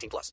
18 plus.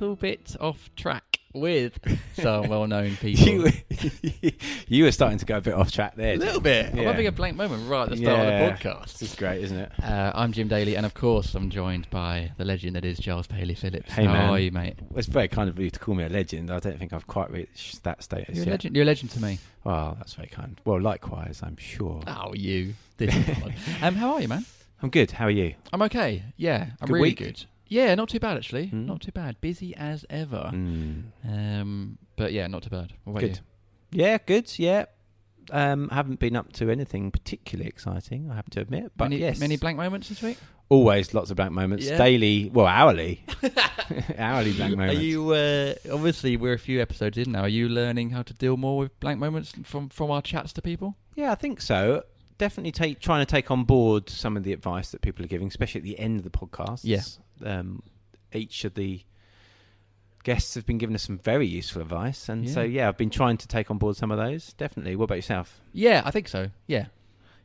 Little bit off track with some well-known people. You, were- you were starting to go a bit off track there. a little bit. I'm having a blank moment right at the start Yeah. of the podcast. It's great, isn't it? Uh, I'm Jim Daly, and of course, I'm joined by the legend that is Giles Paley Phillips. Hey, How man. are you, mate? Well, It's very kind of you to call me a legend. I don't think I've quite reached that status You're a yet. legend. You're a legend to me. Well, that's very kind. Well, likewise, I'm sure. Oh, you. This is odd. um, how are you, man? I'm good. How are you? I'm okay. Yeah, I'm Good really week? good. Yeah, not too bad actually. Hmm. Not too bad. Busy as ever. Mm. Um, but yeah, not too bad. What about Good. Yeah, good. Yeah. Um, haven't been up to anything particularly exciting, I have to admit. But many, yes, many blank moments this week. always lots of blank moments. Yeah. Daily, well, hourly, hourly blank moments. Are you uh, obviously we're a few episodes in now? Are you learning how to deal more with blank moments from from our chats to people? Yeah, I think so. Definitely take trying to take on board some of the advice that people are giving, especially at the end of the podcast. Yeah. Um, each of the guests have been giving us some very useful advice, and so Yeah. yeah, I've been trying to take on board some of those. Definitely. What about yourself? Yeah, I think so. Yeah,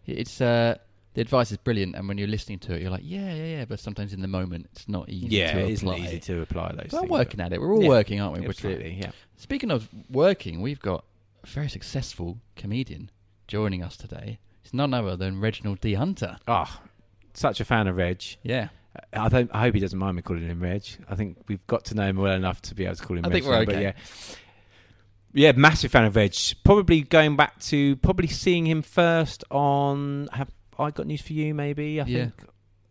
it's uh, the advice is brilliant, and when you're listening to it, you're like, yeah, yeah, yeah. But sometimes in the moment, it's not easy yeah, to it isn't easy to apply those. But I'm things, working at it. We're all Yeah. working, aren't we? Absolutely. Yeah. Speaking of working, we've got a very successful comedian joining us today. It's none other than Reginald D. Hunter. Oh, such a fan of Reg. Yeah, I don't. I hope he doesn't mind me calling him Reg. I think we've got to know him well enough to be able to call him. I Reg think we're now, but okay. yeah, yeah, massive fan of Reg. Probably going back to probably seeing him first on. Have I got news for you? Maybe I Yeah. think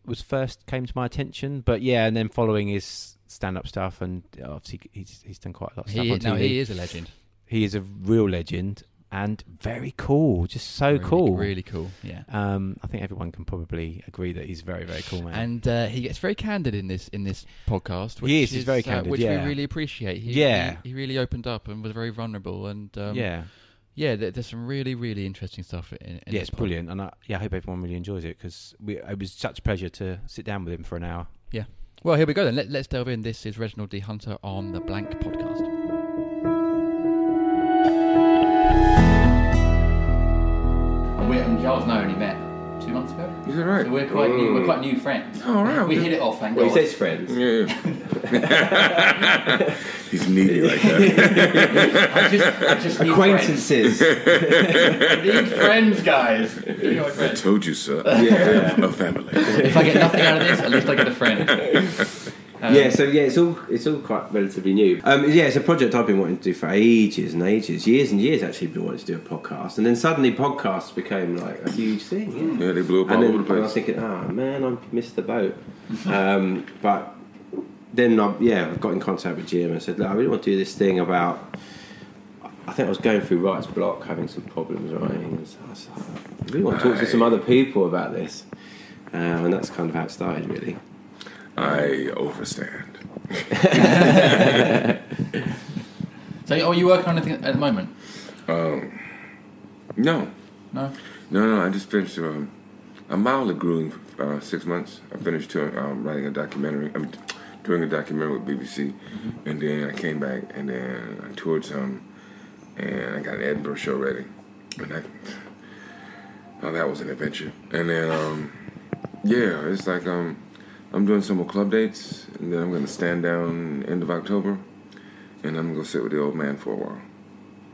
was first came to my attention. But yeah, and then following his stand-up stuff, and obviously he's he's done quite a lot of stuff he, on no, TV. he is a legend. He is a real legend and very cool. Just so really, cool. really cool. Yeah. Um, I think everyone can probably agree that he's very, very cool, man. And uh, he gets very candid in this in this podcast. Which He is, he's very candid, uh, which yeah. we really appreciate. He, Yeah. he, he really opened up and was very vulnerable. And um, yeah, yeah, there, there's some really really interesting stuff in. in yeah, this it's pod. brilliant, and I, yeah, I hope everyone really enjoys it because it was such a pleasure to sit down with him for an hour. Yeah. Well, here we go then. Let, let's delve in. This is Reginald D. Hunter on the Blank Podcast. We and Giles and I only met two months ago. Is that right? So we're quite new. We're quite new mm. friends. Oh, right, We hit it off. Thank Well, he God. says friends. Yeah. He's needy like that. I just, I just need Acquaintances. Friends. I need friends, guys. You're I friend. told you, sir. I have a family. If I get nothing out of this, at least I get a friend. Um, yeah, so yeah, it's all it's all quite relatively new. Um, yeah, it's a project I've been wanting to do for ages and ages, years and years. Actually, been wanting to do a podcast, and then suddenly podcasts became like a huge thing. Yeah. Yeah, they blew up and all over the I was place. thinking, oh man, I missed the boat. um, but then I, yeah, I got in contact with Jim and said, Look, I really want to do this thing about. I think I was going through writer's block, having some problems writing. And so I was like, I really want to talk to some other people about this, um, and that's kind of how it started, really. I overstand. So, are you working on anything at the moment? Um, no, No. no, no. I just finished. Um, I'm mildly grueling for uh, six months. I finished doing, um, writing a documentary. I mean, doing a documentary with BBC, and then I came back and then I toured some, and I got an Edinburgh show ready, and I. Oh, that was an adventure. And then, um, yeah, it's like um, I'm doing some more club dates, and then I'm gonna stand down end of October, and I'm gonna go sit with the old man for a while.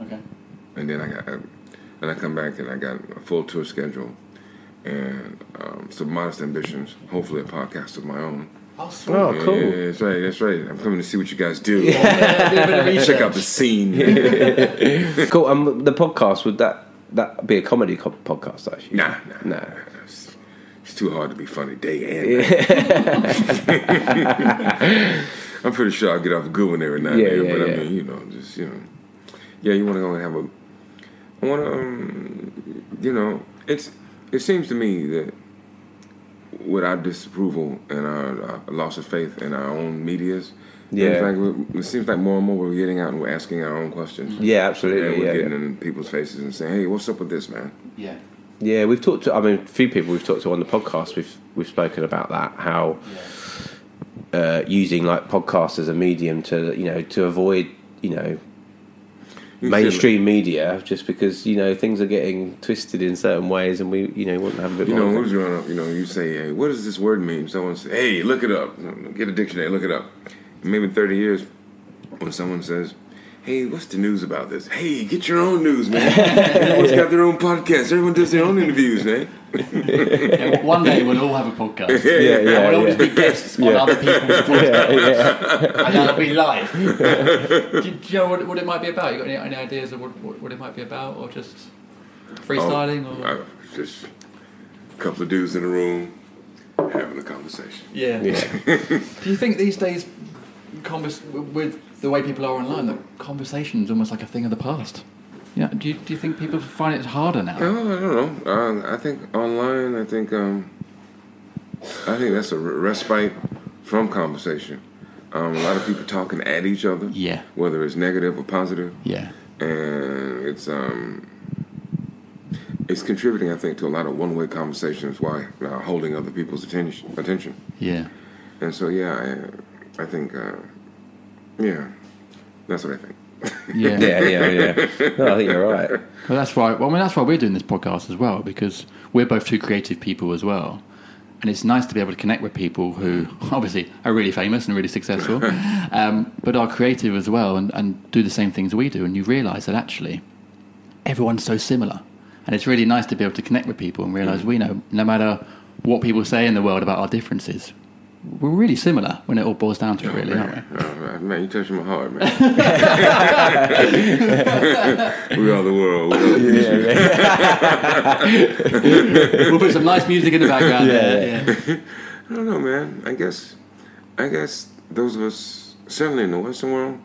Okay. and then I got, then I come back and I got a full tour schedule, and um, some modest ambitions. Hopefully, a podcast of my own. Oh, sweet. Oh, cool. Yeah, that's right. That's right. I'm coming to see what you guys do. Yeah, do a bit of research. Check out the scene. Cool. Um, the podcast would that that be a comedy co- podcast? Actually, nah, nah, No. It's, it's too hard to be funny day and night. I'm pretty sure I'll get off a good one every now and Yeah, then. yeah, but yeah. I mean, you know, just you know, yeah, you want to go and have a. I want to, um, you know, it's. It seems to me that with our disapproval and our, our loss of faith in our own media's, Yeah. it's like it seems like more and more we're getting out and we're asking our own questions. Yeah, And absolutely. we're Yeah, getting yeah. in people's faces and saying, "Hey, what's up with this, man?" Yeah. Yeah. We've talked to. I mean, a few people we've talked to on the podcast. We've we've spoken about that how uh, using like podcasts as a medium to you know to avoid you know mainstream media just because you know things are getting twisted in certain ways and we you know want to have a bit You more. know, of when a- was growing up, you know, you say, hey, what does this word mean? Someone say, hey, look it up. Get a dictionary, look it up. Maybe in 30 years, when someone says, hey, what's the news about this? Hey, get your own news, man. Everyone's got their own podcast. Everyone does their own interviews, man. Yeah, one day we'll all have a podcast. yeah, yeah, and we'll always yeah. be guests on Yeah. other people's podcasts. yeah, yeah. and that'll be live. do, do you know what, what it might be about? You got any, any ideas of what, what, what it might be about, or just freestyling? Oh, or uh, just a couple of dudes in a room having a conversation. yeah. do you think these days, convers- with the way people are online, that conversation is almost like a thing of the past? Yeah. Do you, do you think people find it harder now? No, I don't know. Uh, I think online. I think um, I think that's a respite from conversation. Um, a lot of people talking at each other. Yeah. Whether it's negative or positive, Yeah. and it's um, it's contributing. I think to a lot of one-way conversations. Why uh, holding other people's attention? Attention. Yeah. And so yeah, I, I think uh, yeah, that's what I think. Yeah. yeah, yeah, yeah. No, I think you're right. Well, that's why. Well, I mean, that's why we're doing this podcast as well because we're both two creative people as well, and it's nice to be able to connect with people who obviously are really famous and really successful, um, but are creative as well and, and do the same things we do. And you realise that actually everyone's so similar, and it's really nice to be able to connect with people and realise we know no matter what people say in the world about our differences, we're really similar when it all boils down to it, really, aren't we? Uh, man, you touching my heart, man. we are the world. We are the future. We'll put some nice music in the background. there, yeah. I don't know, man. I guess, I guess those of us, certainly in the Western world,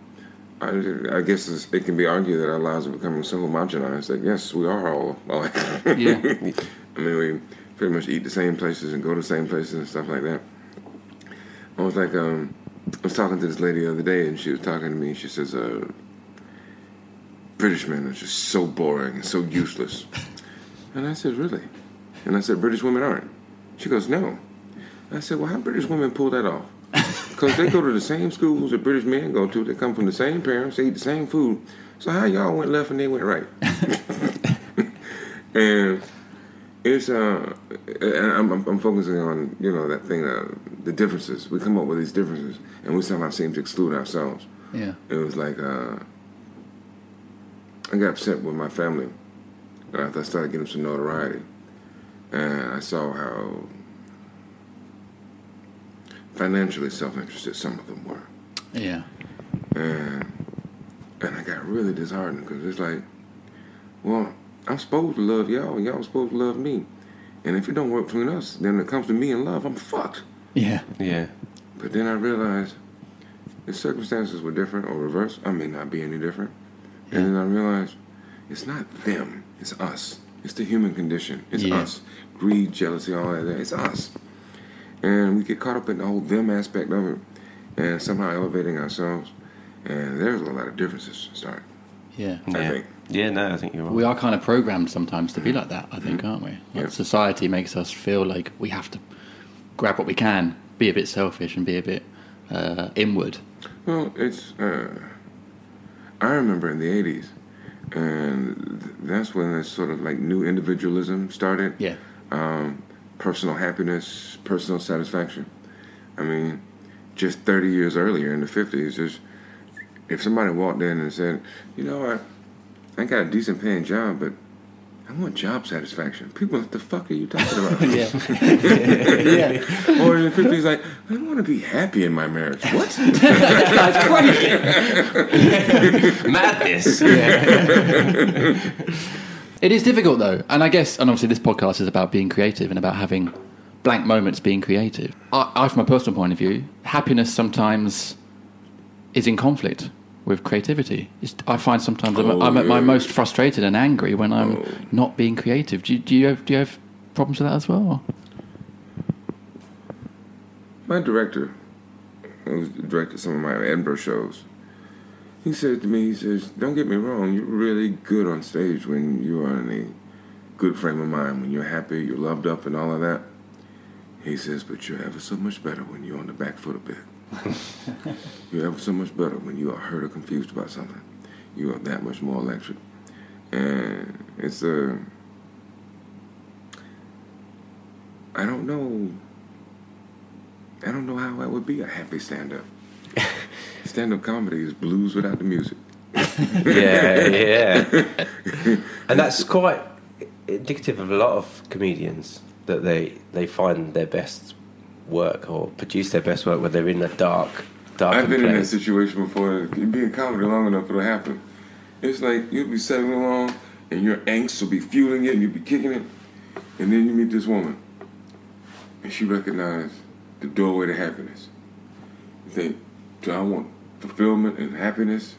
I, I guess it can be argued that our lives are becoming so homogenized that yes, we are all alike. Yeah. I mean, we pretty much eat the same places and go to the same places and stuff like that. I was like, um, I was talking to this lady the other day, and she was talking to me. She says, uh, "British men are just so boring and so useless." And I said, "Really?" And I said, "British women aren't." She goes, "No." I said, "Well, how British women pull that off?" Because they go to the same schools that British men go to. They come from the same parents. They eat the same food. So how y'all went left and they went right? and it's uh, and I'm, I'm, I'm focusing on you know that thing, uh, the differences. We come up with these differences, and we somehow seem to exclude ourselves. Yeah. It was like uh, I got upset with my family after I started getting some notoriety, and I saw how financially self-interested some of them were, Yeah. and and I got really disheartened because it's like, well, I'm supposed to love y'all, and y'all supposed to love me, and if it don't work between us, then when it comes to me and love, I'm fucked. Yeah. Yeah. But then I realized if circumstances were different or reversed, I may not be any different. And then I realized it's not them, it's us. It's the human condition. It's Yeah. us. Greed, jealousy, all that. It's us. And we get caught up in the whole them aspect of it and somehow elevating ourselves. And there's a lot of differences start. Yeah. I Yeah. Yeah, no, I think you're right. We are kind of programmed sometimes to be like that, I think, aren't we? Like Yeah. Society makes us feel like we have to grab what we can, be a bit selfish, and be a bit uh, inward. Well, it's. Uh, I remember in the '80s, and that's when this sort of like new individualism started. Yeah. Um, personal happiness, personal satisfaction. I mean, just 30 years earlier in the 50s, just if somebody walked in and said, "You know what? I got a decent paying job, but I want job satisfaction." People, what the fuck are you talking about? Yeah. yeah. Or in the 50s, like, I want to be happy in my marriage. What? That's crazy. Madness. It is difficult though, and I guess, and obviously, this podcast is about being creative and about having blank moments being creative. I, I from a personal point of view, happiness sometimes is in conflict with creativity. It's, I find sometimes I'm, Oh, I'm at my most frustrated and angry when I'm Oh. not being creative. Do you, do you have do you have problems with that as well? My director, who directed some of my Edinburgh shows, he said to me, he says, don't get me wrong, you're really good on stage when you are in a good frame of mind, when you're happy, you're loved up and all of that. He says, but you're ever so much better when you're on the back foot a bit. you're ever so much better when you are hurt or confused about something. You are that much more electric. And it's a... I don't know I don't know how I would be a happy stand up. stand up comedy is blues without the music. yeah, yeah. and that's quite indicative of a lot of comedians that they they find their best work or produce their best work when they're in a dark, dark I've been in that situation before. You be in comedy long enough, it'll happen. It's like you'll be settling along and your angst will be fueling it and you'll be kicking it. And then you meet this woman and she recognizes the doorway to happiness. You think, do I want fulfillment and happiness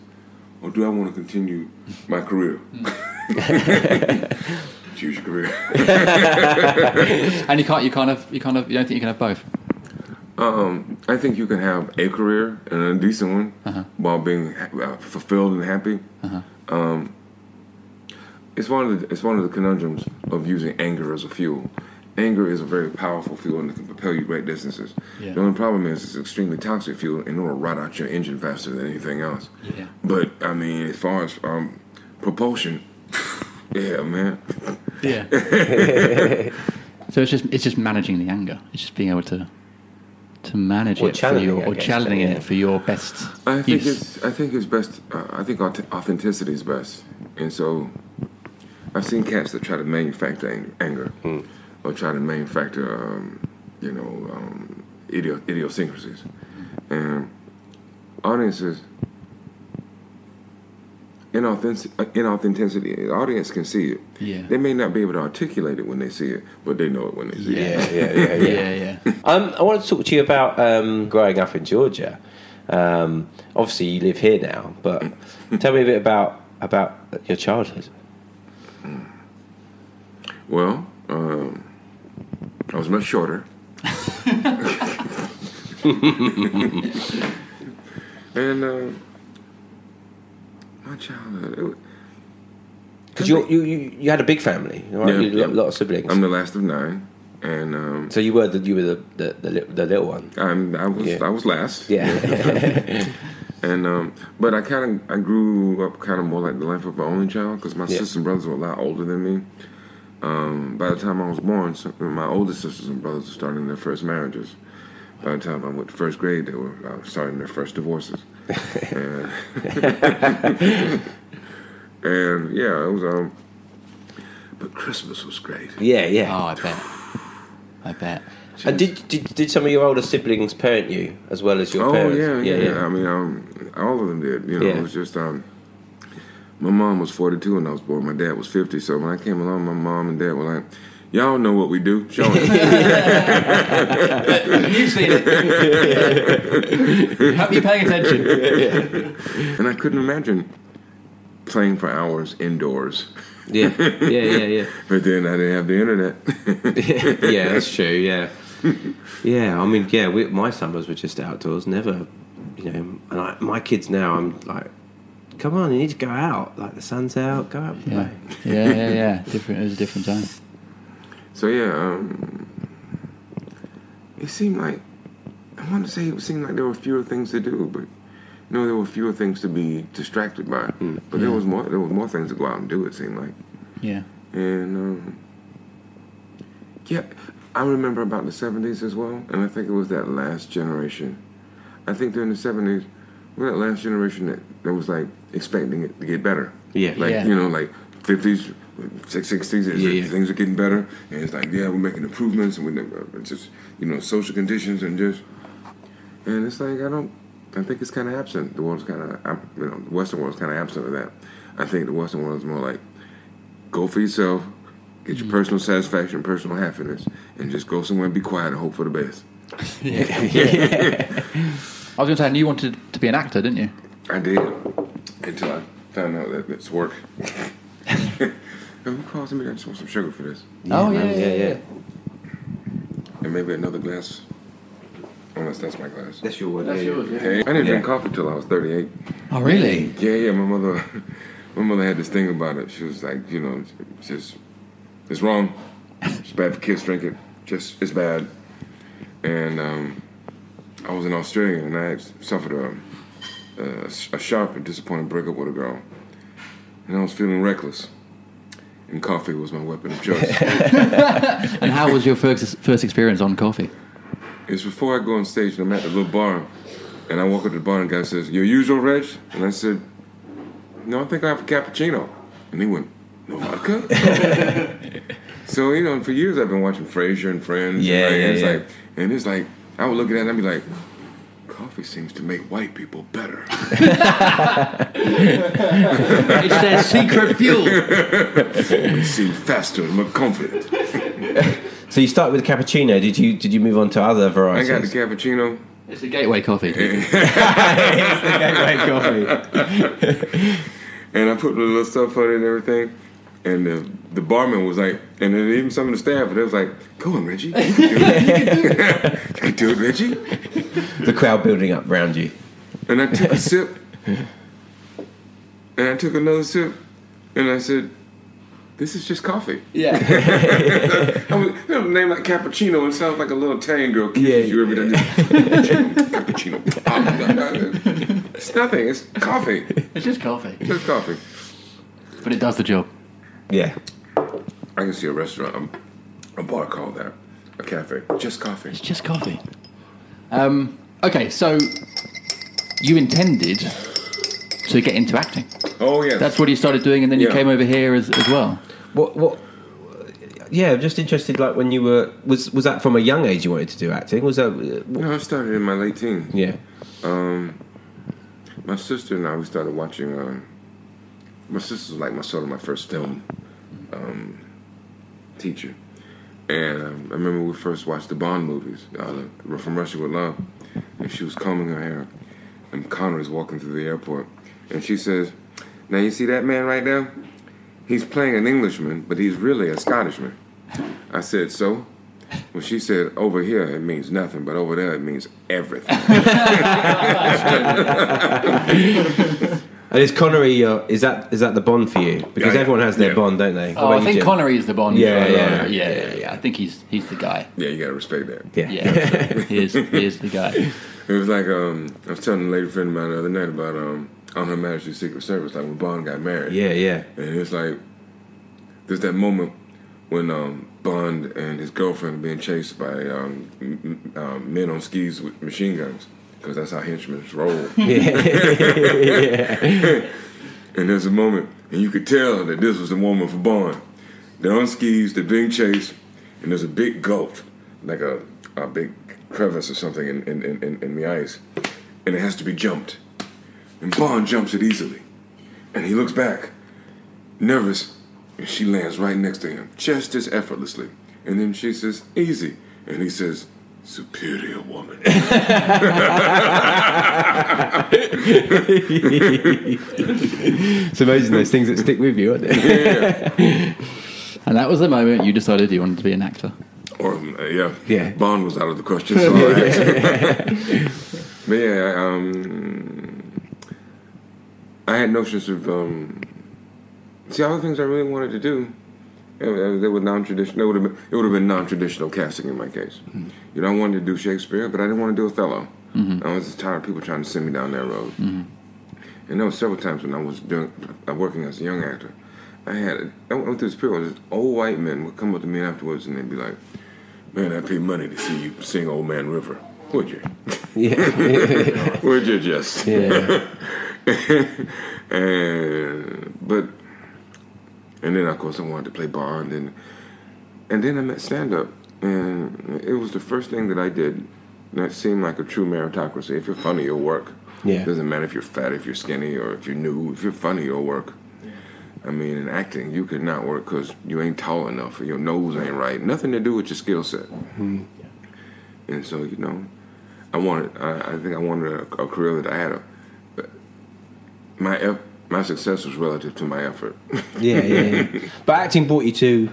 or do I want to continue my career? Mm. Choose your career. And you can't you kind of you kind of you don't think you can have both. Um, I think you can have a career and a decent one while being uh, fulfilled and happy. Um, it's one of the it's one of the conundrums of using anger as a fuel. Anger is a very powerful fuel and it can propel you great distances. Yeah. The only problem is it's extremely toxic fuel and it'll rot out your engine faster than anything else. Yeah. But I mean, as far as um, propulsion, yeah, man. Yeah. so it's just it's just managing the anger. It's just being able to to manage Or it for channeling your or guess, channeling yeah. it for your best I think use. it's I think it's best. Uh, I think authenticity is best, and so I've seen cats that try to manufacture ang- anger or try to manufacture, um, you know, um, idio- idiosyncrasies, and audiences. Inauthentic- uh, inauthenticity, the audience can see it. Yeah. They may not be able to articulate it when they see it, but they know it when they see it. yeah, yeah, yeah, yeah. yeah, yeah. Um, I wanted to talk to you about um, growing up in Georgia. Um, obviously, you live here now, but tell me a bit about about your childhood. Well, um, I was much shorter. and uh, my childhood, Because you, you you had a big family, right? Yeah, you had a lot, yeah. lot of siblings. I'm the last of nine, and um, so you were the you were the the, the, li- the little one. I'm, I was Yeah. I was last. Yeah. And um, but I kind of I grew up kind of more like the life of an only child because my sisters and brothers were a lot older than me. Um, by the time I was born, so my older sisters and brothers were starting their first marriages. By the time I went to first grade, they were uh, starting their first divorces. and, and yeah, it was. Um, but Christmas was great. yeah, yeah. Oh, I bet. I bet. and did, did did some of your older siblings parent you as well as your oh parents? yeah, yeah, I mean, um, all of them did. You know, Yeah. it was just um, my mom was forty two when I was born. My dad was fifty. So when I came along, my mom and dad were like, Y'all know what we do. Show it. You've seen it. Hope you're paying attention. and I couldn't imagine playing for hours indoors. Yeah, yeah, yeah, yeah. But then I didn't have the internet. yeah, that's true. Yeah, yeah. I mean, yeah. We, my summers were just outdoors. Never, you know. And I, my kids now, I'm like, come on, you need to go out. Like the sun's out, go out. and Yeah, play. yeah, yeah, yeah. Different. It was a different time. So yeah, um, it seemed like I want to say it seemed like there were fewer things to do, but you know there were fewer things to be distracted by. But there was more. There was more things to go out and do. It seemed like, Yeah. and um, yeah, I remember about the '70s as well, and I think it was that last generation. I think during the '70s, we were that last generation that, that was like expecting it to get better. Yeah. like Yeah. you know, like '50s, '60s, Yeah, yeah. things are getting better, and it's like, yeah, we're making improvements, and we're uh, just, you know, social conditions and just, and it's like I don't, I think it's kind of absent. The world's kind of, you know, the Western world's kind of absent of that. I think the Western world is more like, go for yourself, get your mm-hmm. personal satisfaction, personal happiness, and just go somewhere and be quiet and hope for the best. Yeah. I was going to say, you wanted to be an actor, didn't you? I did until I found out that it's work. Who calls me? I just want some sugar for this, oh man, yeah, yeah. and maybe another glass. Unless that's my glass. That's your word. yeah, yeah. Hey, I didn't Yeah. drink coffee till I was 38. Oh, really? Yeah, yeah. My mother, my mother had this thing about it. She was like, you know, it's just it's wrong. It's bad for kids drink it. Just it's bad. And um, I was in Australia and I had suffered a, a, a sharp and disappointing breakup with a girl, and I was feeling reckless. And coffee was my weapon of choice. And how was your first first experience on coffee? It's before I go on stage and I'm at the little bar, and I walk up to the bar and the guy says, "Your usual, Reg?" And I said, "No, I think I have a cappuccino." And he went, "No vodka." so you know, for years I've been watching Frasier and Friends. Yeah, and, yeah, it's yeah. like, and it's like I would look at that and I'd be like, "Coffee seems to make white people better." it's their secret fuel. they seem faster and more confident. So you start with cappuccino. Did you did you move on to other varieties? I varieties? got the cappuccino. It's the gateway coffee. And I put the little stuff on it and everything. And the, the barman was like, and then even some of the staff, they was like, "Go on, Reggie. You can do it, you can do it Reggie." the crowd building up around you. And I took a sip, and I took another sip, and I said, "This is just coffee." Yeah. I was, you know, name like cappuccino. And it sounds like a little Italian girl kisses Yeah. you every day. cappuccino, cappuccino. It's nothing. It's coffee. It's just coffee. Just coffee. But it does the job. Yeah. I can see a restaurant, um, a bar called that, a cafe, just coffee. It's just coffee. Um, okay, so you intended to get into acting. Oh yeah, That's what you started doing, and then you Yeah. came over here as, as well. What what? Yeah, just interested. Like when you were was was that from a young age you wanted to do acting? Was that? uh, No, I started in my late teens. Yeah. My sister and I, we started watching. Um, my sister was like my sort of my first film um, teacher, and um, I remember we first watched the Bond movies, uh, From Russia with Love, and she was combing her hair, and Connery's walking through the airport, and she says, "Now you see that man right there? He's playing an Englishman, but he's really a Scottishman." I said, "So." Well, she said, over here it means nothing, but over there it means everything. And is Connery? Uh, is that is that the Bond for you? Because Yeah, yeah. everyone has their Yeah. Bond, don't they? Oh, I think Jim? Connery is the Bond. Yeah, for- yeah, yeah, yeah, yeah, yeah. I think he's he's the guy. yeah, you gotta respect that. Yeah. Yeah, he is he is the guy. It was like um, I was telling a lady friend of mine the other night about um, on Her Majesty's Secret Service, like when Bond got married. Yeah, yeah. And it's like there's that moment when um, Bond and his girlfriend are being chased by um, m- m- um, men on skis with machine guns, because that's how henchmen roll. And there's a moment, and you could tell that this was the woman for Bond. They're on skis, they're being chased, and there's a big gulf, like a, a big crevice or something in, in, in, in the ice, and it has to be jumped. And Bond jumps it easily. And he looks back, nervous, and she lands right next to him, just as effortlessly. And then she says, easy. And he says, superior woman. It's amazing those things that stick with you, aren't they? And that was the moment you decided you wanted to be an actor. or, uh, yeah. Yeah. Bond was out of the question, so I had. But yeah, I, um, I had notions of, um, see, all the things I really wanted to do, they were non-traditional. It would have been, it would have been non-traditional casting in my case. Mm-hmm. You know, I wanted to do Shakespeare, but I didn't want to do Othello. Mm-hmm. I was just tired of people trying to send me down that road. Mm-hmm. And there were several times when I was doing, uh, working as a young actor. I had, I went through this period where old white men would come up to me afterwards and they'd be like, "Man, I paid money to see you sing Old Man River. Would you? yeah. Would you just?" yeah. and but and then of course I wanted to play Bond and and then I met stand up and it was the first thing that I did that seemed like a true meritocracy. If you're funny, you'll work. Yeah. Doesn't matter if you're fat, if you're skinny, or if you're new. If you're funny, you'll work. Yeah. I mean, in acting, you could not work because you ain't tall enough, or your nose ain't right. Nothing to do with your skill set. Hmm. And so, you know, I wanted. I, I think I wanted a, a career that I had a. My eff- my success was relative to my effort. Yeah, yeah, yeah. But acting brought you to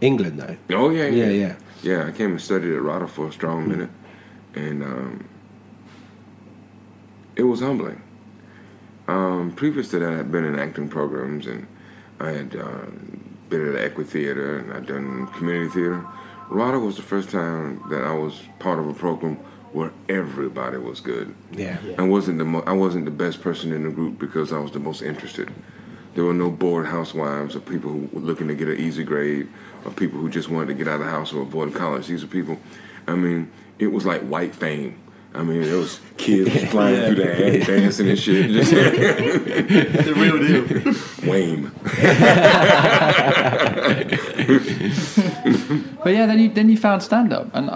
England, though. oh yeah, Yeah, yeah, yeah. Yeah, I came and studied at RADA for a strong minute, and um, it was humbling. Um, previous to that, I'd been in acting programs, and I had uh, been at the Equi Theater, and I'd done community theater. RADA was the first time that I was part of a program where everybody was good. Yeah. I wasn't the mo- I wasn't the best person in the group because I was the most interested. There were no bored housewives or people who were looking to get an easy grade or people who just wanted to get out of the house or avoid college. These are people. I mean, it was like white fame. I mean, there was kids flying through the air, dancing and shit. Just the real deal. Wayne. But yeah, then you then you found stand up, and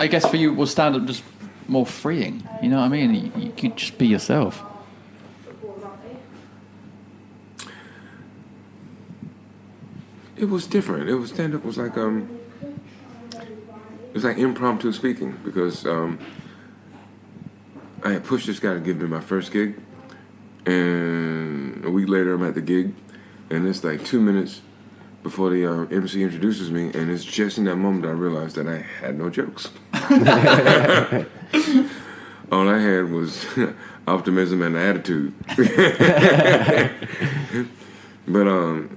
I guess for you was stand up just more freeing. You know what I mean? You, you could just be yourself. It was different. It was stand up was like um it was like impromptu speaking because um I had pushed this guy to give me my first gig and a week later I'm at the gig and it's like two minutes before the uh, MC introduces me and it's just in that moment I realized that I had no jokes. All I had was optimism and attitude. but um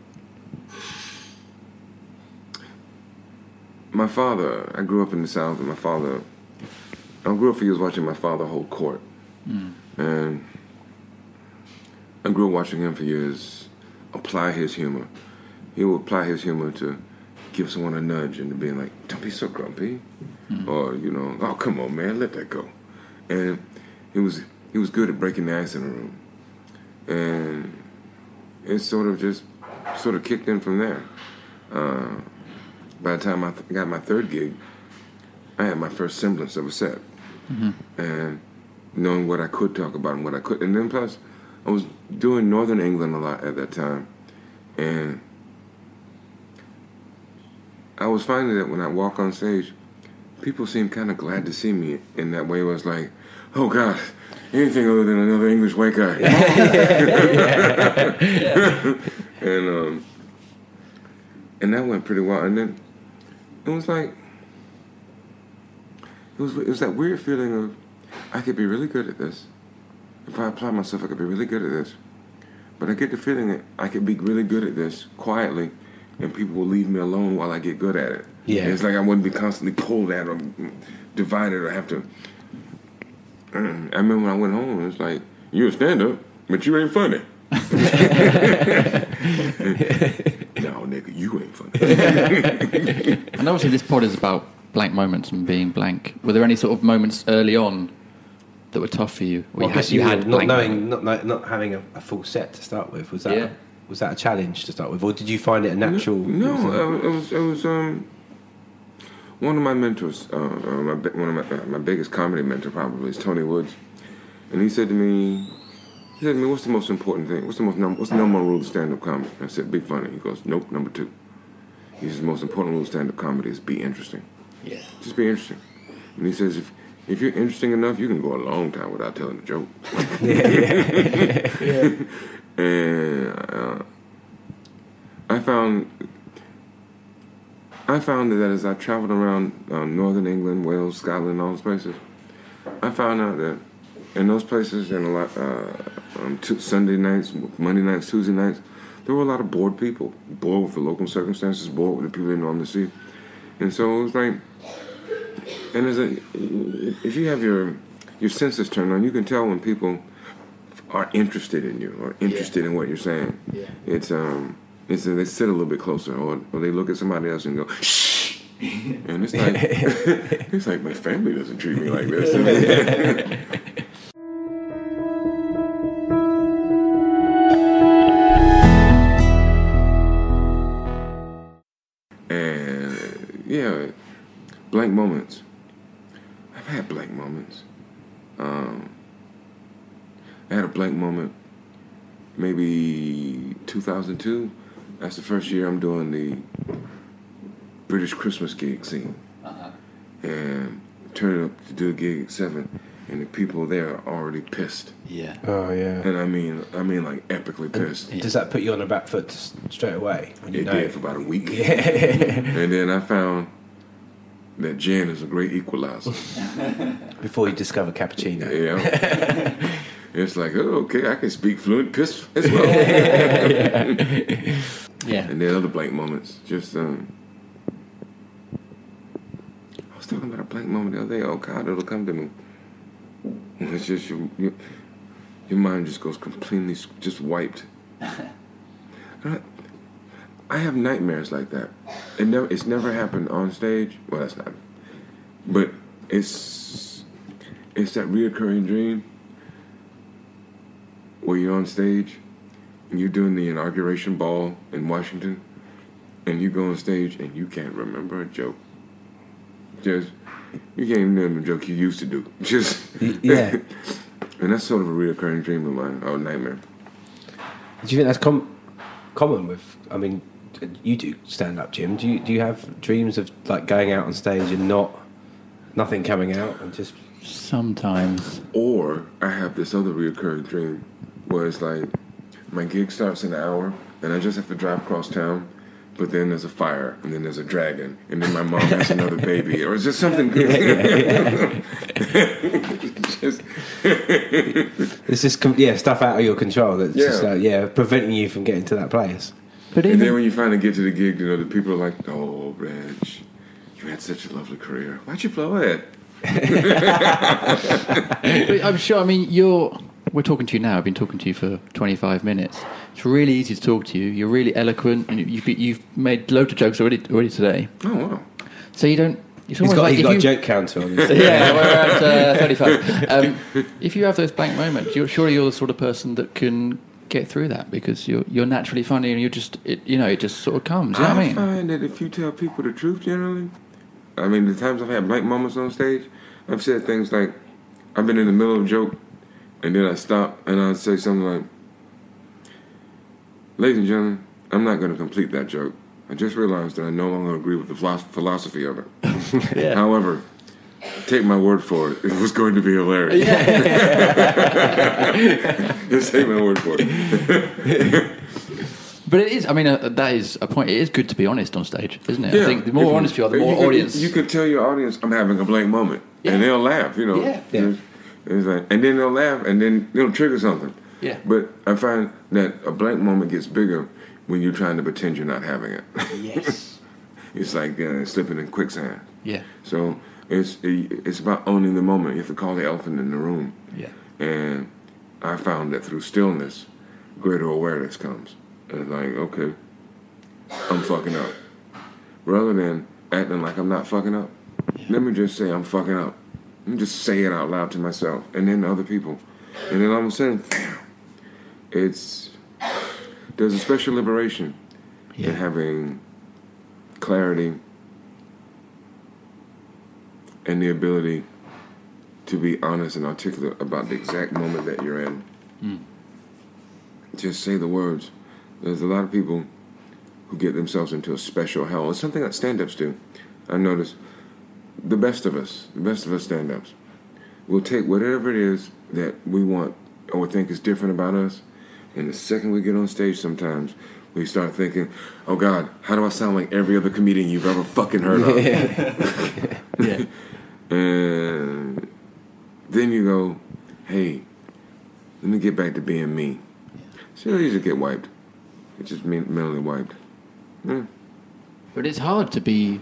my father, I grew up in the South, and my father, I grew up for years watching my father hold court. And I grew up watching him for years apply his humor. He would apply his humor to give someone a nudge and to being like, don't be so grumpy. Or, you know, oh, come on, man, let that go. And he was, he was good at breaking the ice in the room. And it sort of just sort of kicked in from there. Uh, by the time I th- got my third gig, I had my first semblance of a set, and knowing what I could talk about and what I could, and then plus, I was doing Northern England a lot at that time, and I was finding that when I walk on stage, people seem kind of glad to see me in that way. It was like, oh God, anything other than another English white guy, and um, and that went pretty well. And then it was like it was it was that weird feeling of I could be really good at this. If I apply myself, I could be really good at this. But I get the feeling that I could be really good at this quietly, and people will leave me alone while I get good at it. Yeah. it's like I wouldn't be constantly pulled at or divided or have to. Mm, I remember when I went home, it was like you're a stand-up, but you ain't funny. no, nigga, you ain't funny. And obviously, this pod is about blank moments and being blank. Were there any sort of moments early on that were tough for you? Where Well, I guess you had not knowing, not, not not having a, a full set to start with. Was that Yeah. Was that a challenge to start with, or did you find it a natural? No, uh, it was it was um one of my mentors, uh, uh, my one of my uh, my biggest comedy mentor probably is Tony Woods, and he said to me, he said to me, "What's the most important thing? What's the most num- what's the number one rule of stand up comedy?" I said, "Be funny." He goes, "Nope, number two. He says the most important rule of stand-up comedy is be interesting. Yeah. Just be interesting. And he says if if you're interesting enough, you can go a long time without telling a joke. and uh, I found I found that as I traveled around um, northern England, Wales, Scotland, all those places, I found out that in those places and a lot uh, um, t- Sunday nights, Monday nights, Tuesday nights, there were a lot of bored people, bored with the local circumstances, bored with the people they normally see, and so it was like, and as a, if you have your your senses turned on, you can tell when people are interested in you or interested in what you're saying. Yeah. It's um, it's they sit a little bit closer, or, or they look at somebody else and go, shh. And it's like, it's like my family doesn't treat me like this. and yeah, blank moments. I've had blank moments. Um, I had a blank moment maybe 2002. That's the first year I'm doing the British Christmas gig scene. Uh-huh. And turned up to do a gig at seven, and the people there are already pissed. Yeah. Oh yeah. And I mean, I mean, like epically pissed. Does that put you on the back foot straight away? When you It know did for about a week. and then I found that gin is a great equalizer. before you discover cappuccino. Yeah. it's like, oh, okay, I can speak fluent piss as well. Yeah. And then other blank moments. Just, um, I was talking about a blank moment the other day. Oh, God, it'll come to me. It's just, your, your, your mind just goes completely, just wiped. I I have nightmares like that. It never, it's never happened on stage. Well, that's not. But it's, it's that reoccurring dream where you're on stage and you're doing the inauguration ball in Washington, and you go on stage and you can't remember a joke. Just you can't even remember a joke you used to do. Just yeah. and that's sort of a reoccurring dream of mine, or nightmare. Do you think that's com- common with? I mean, you do stand up, Jim. Do you do you have dreams of like going out on stage and not nothing coming out and just Sometimes. Or I have this other reoccurring dream where it's like my gig starts in an hour and I just have to drive across town, but then there's a fire and then there's a dragon and then my mom has another baby or it's just something good. just, it's just com- yeah stuff out of your control that's just Yeah. like yeah preventing you from getting to that place. But and in then when you finally get to the gig, you know, the people are like, oh, Reg, you had such a lovely career. Why'd you blow it? I'm sure. I mean, you're. We're talking to you now. I've been talking to you for 25 minutes. It's really easy to talk to you. You're really eloquent, and you've you've made loads of jokes already already today. Oh, wow. So you don't. It's He's almost got like he's if got you, a joke counter on. his- yeah, we're at uh, 35. Um, if you have those blank moments, you're surely you're the sort of person that can get through that because you're you're naturally funny and you're just it, you know it just sort of comes. You know what I mean? find that if you tell people the truth generally, I mean, the times I've had blank moments on stage, I've said things like, I've been in the middle of a joke, and then I stop and I say something like, Ladies and gentlemen, I'm not going to complete that joke. I just realized that I no longer agree with the philosophy of it. However, take my word for it, it was going to be hilarious. just take my word for it. But it is. I mean, uh, that is a point. It is good to be honest on stage, isn't it? I think the more If honest you are, the more can- audience. You can tell your audience, "I'm having a blank moment," and they'll laugh. You know, Yeah. Yeah. It's, like, and then they'll laugh, and then it'll trigger something. Yeah. But I find that a blank moment gets bigger when you're trying to pretend you're not having it. yes. it's like uh, slipping in quicksand. Yeah. So it's it's about owning the moment. You have to call the elephant in the room. Yeah. And I found that through stillness, greater awareness comes. And it's like, okay, I'm fucking up. Rather than acting like I'm not fucking up, let me just say I'm fucking up. Me just say it out loud to myself and then other people. And then all of a sudden, it's there's a special liberation in having clarity and the ability to be honest and articulate about the exact moment that you're in. Hmm. Just say the words. There's a lot of people who get themselves into a special hell. It's something that stand-ups do. I notice the best of us, the best of us stand-ups, we'll take whatever it is that we want or think is different about us, and the second we get on stage, sometimes we start thinking, "Oh God, how do I sound like every other comedian you've ever fucking heard of?" Yeah. And then you go, hey, let me get back to being me. So you just get wiped. It's just mentally wiped. Yeah. But it's hard to be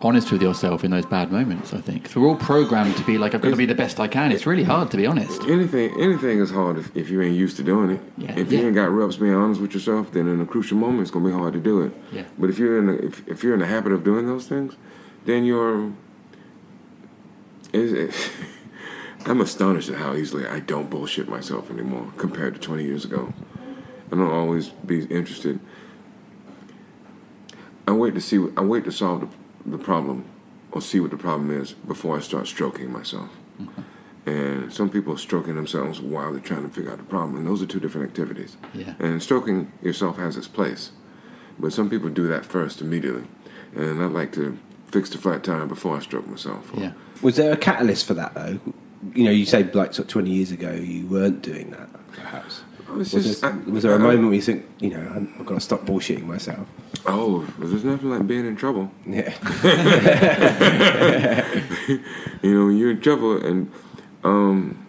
honest with yourself in those bad moments, I think. we're all programmed to be like, I've got to be the best I can. It's really hard to be honest. Anything, anything is hard if, if you ain't used to doing it. Yeah. If you Yeah. ain't got reps being honest with yourself, then in a crucial moment, it's gonna be hard to do it. Yeah. But if you're in, the, if, if you're in the habit of doing those things, then you're. I'm astonished at how easily I don't bullshit myself anymore compared to 20 years ago. I don't always be interested. I wait to see. I wait to solve the, the problem or see what the problem is before I start stroking myself. And some people are stroking themselves while they're trying to figure out the problem, and those are two different activities. Yeah. And stroking yourself has its place, but some people do that first immediately. And I like to fix the flat tire before I stroke myself. Yeah. Was there a catalyst for that though? You know, you say like sort of twenty years ago you weren't doing that, perhaps. It's Was, just- there, I- was there a I- moment where you think, you know, I'm- I've got to stop bullshitting myself? Oh, well, there's nothing like being in trouble. Yeah. you know, when you're in trouble and um,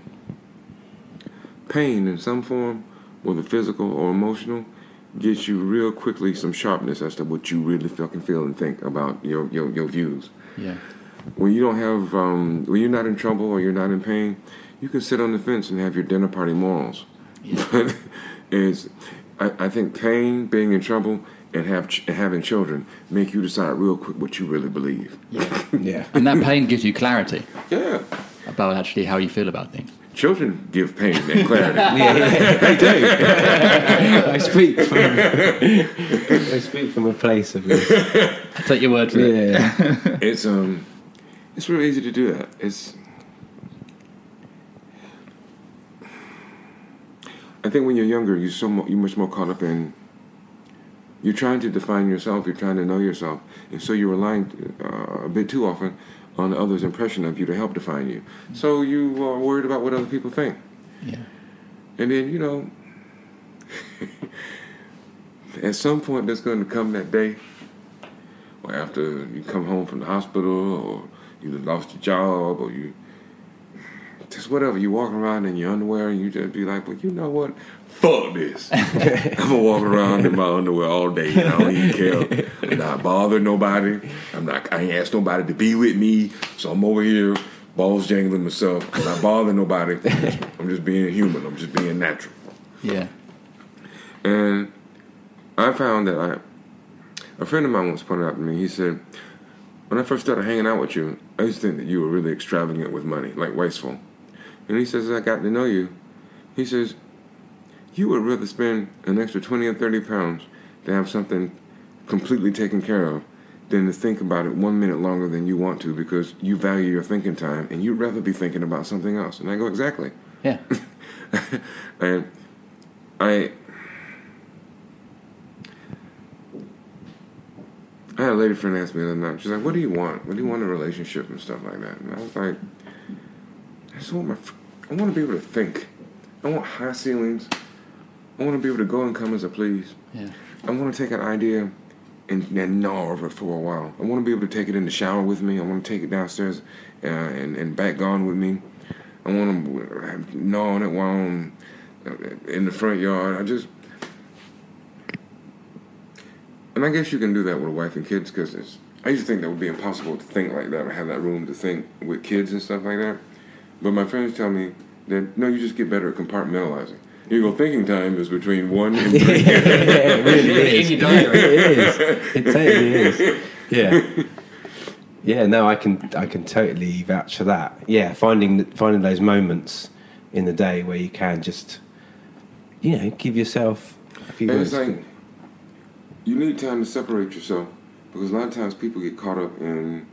pain in some form, whether physical or emotional, gets you real quickly some sharpness as to what you really fucking feel and think about your your, your views. Yeah. When you don't have, um, when you're not in trouble or you're not in pain, you can sit on the fence and have your dinner party morals. But it's, I, I think pain, being in trouble, and have ch- having children make you decide real quick what you really believe. Yeah. yeah. And that pain gives you clarity Yeah. about actually how you feel about things. Children give pain and clarity. yeah, yeah, they do. I speak from I speak from a place of I'll take your word for it. yeah. It's um, it's real easy to do that. It's. I think when you're younger, you're so mo- you're much more caught up in. You're trying to define yourself. You're trying to know yourself, and so you're relying uh, a bit too often on others' impression of you to help define you. So you are worried about what other people think, Yeah. and then you know. at some point, there's going to come that day or after you come home from the hospital, or you lost your job, or you just whatever. You walk around in your underwear, and you just be like, "Well, you know what? Fuck this. I'm gonna walk around in my underwear all day. And I don't even care. I'm not bothering nobody. I'm not. I ain't asked nobody to be with me, so I'm over here." Balls jangling myself, I'm not bothering nobody. I'm just being human. I'm just being natural. Yeah. And I found that I, a friend of mine once pointed out to me, he said, when I first started hanging out with you, I used to think that you were really extravagant with money, like wasteful. And he says, I got to know you, he says, you would rather spend an extra 20 or 30 pounds to have something completely taken care of than to think about it one minute longer than you want to because you value your thinking time and you'd rather be thinking about something else. And I go, exactly. Yeah. and I I had a lady friend ask me the other night. She's like, "What do you want? What do you want in a relationship and stuff like that?" And I was like, "I just want my, I want to be able to think. I want high ceilings. I want to be able to go and come as I please. Yeah. I want to take an idea and, and gnaw over it for a while. I want to be able to take it in the shower with me. I want to take it downstairs uh, and, and back gone with me. I want to gnaw on it while I'm uh, in the front yard. I just, and I guess you can do that with a wife and kids because it's. I used to think that would be impossible to think like that or have that room to think with kids and stuff like that. But my friends tell me that no, you just get better at compartmentalizing. You go thinking time is between one and three. it really is. In. It is. It totally is. Yeah. Yeah. No, I can. I can totally vouch for that. Yeah, finding finding those moments in the day where you can just, you know, give yourself a few And it's like you need time to separate yourself because a lot of times people get caught up in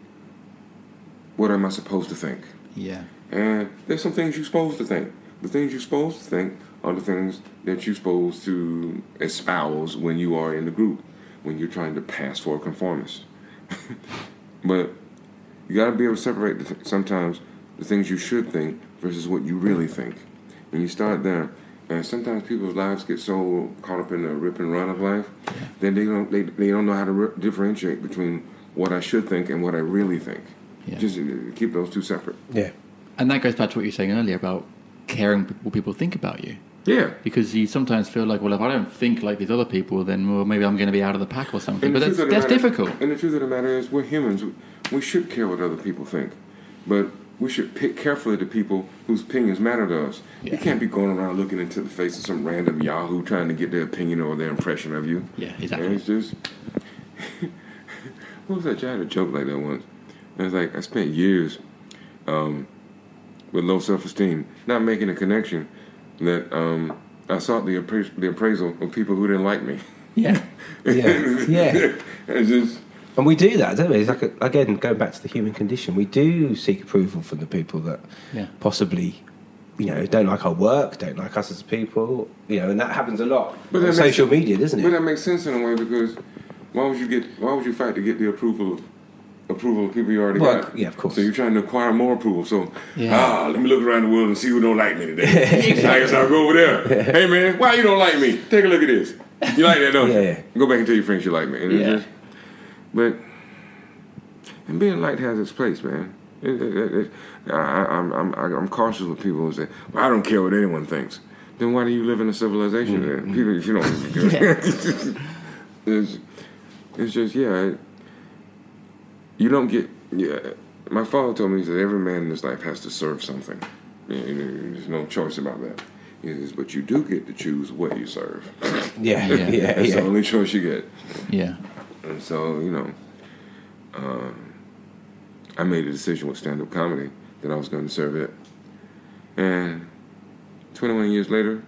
what am I supposed to think? Yeah. And there's some things you're supposed to think. The things you're supposed to think are the things that you're supposed to espouse when you are in the group. when you're trying to pass for a conformist. but you got to be able to separate the th- sometimes the things you should think versus what you really think. And you start there. And sometimes people's lives get so caught up in the rip and run of life that they don't they, they don't know how to re- differentiate between what I should think and what I really think. Yeah. Just uh, keep those two separate. Yeah. And that goes back to what you were saying earlier about caring what people think about you. Yeah. Because you sometimes feel like, well, if I don't think like these other people, then well, maybe I'm going to be out of the pack or something. But that's, truth of the that's matter- difficult. And the truth of the matter is, we're humans. We, we should care what other people think, but we should pick carefully the people whose opinions matter to us. You can't be going around looking into the face of some random Yahoo trying to get their opinion or their impression of you. Yeah, And exactly. it's just. what was that? I had a joke like that once. And it's like I spent years um, with low self-esteem, not making a connection that um, I sought the, appra- the appraisal of people who didn't like me. Yeah. Yeah. Yeah. it's just. And we do that, don't we? It's like a, again, going back to the human condition, we do seek approval from the people that Yeah. possibly, you know, don't like our work, don't like us as people, you know, and that happens a lot But on that makes social sen- media, doesn't it? But that makes sense in a way because why would you get why would you fight to get the approval of approval of people you already Well, got? yeah, of course. So you're trying to acquire more approval. So Yeah. ah, let me look around the world and see who don't like me today. I guess I'll go over there. hey man, why you don't like me? Take a look at this. You like that, don't you? Yeah, yeah. Go back and tell your friends you like me. And Yeah. just- but and being liked has its place, man. It, it, it, I, I- I'm, I'm, I'm cautious with people who say, well, I don't care what anyone thinks. Then why do you live in a civilization then? People, you don't, it's, it's just, yeah, it- you don't get, yeah. My father told me, that every man in this life has to serve something. Yeah, there's no choice about that. Says, but you do get to choose what you serve. Yeah, Yeah. yeah, yeah. That's the only choice you get. Yeah. And so, you know, um, I made a decision with stand up comedy that I was going to serve it. And 21 years later,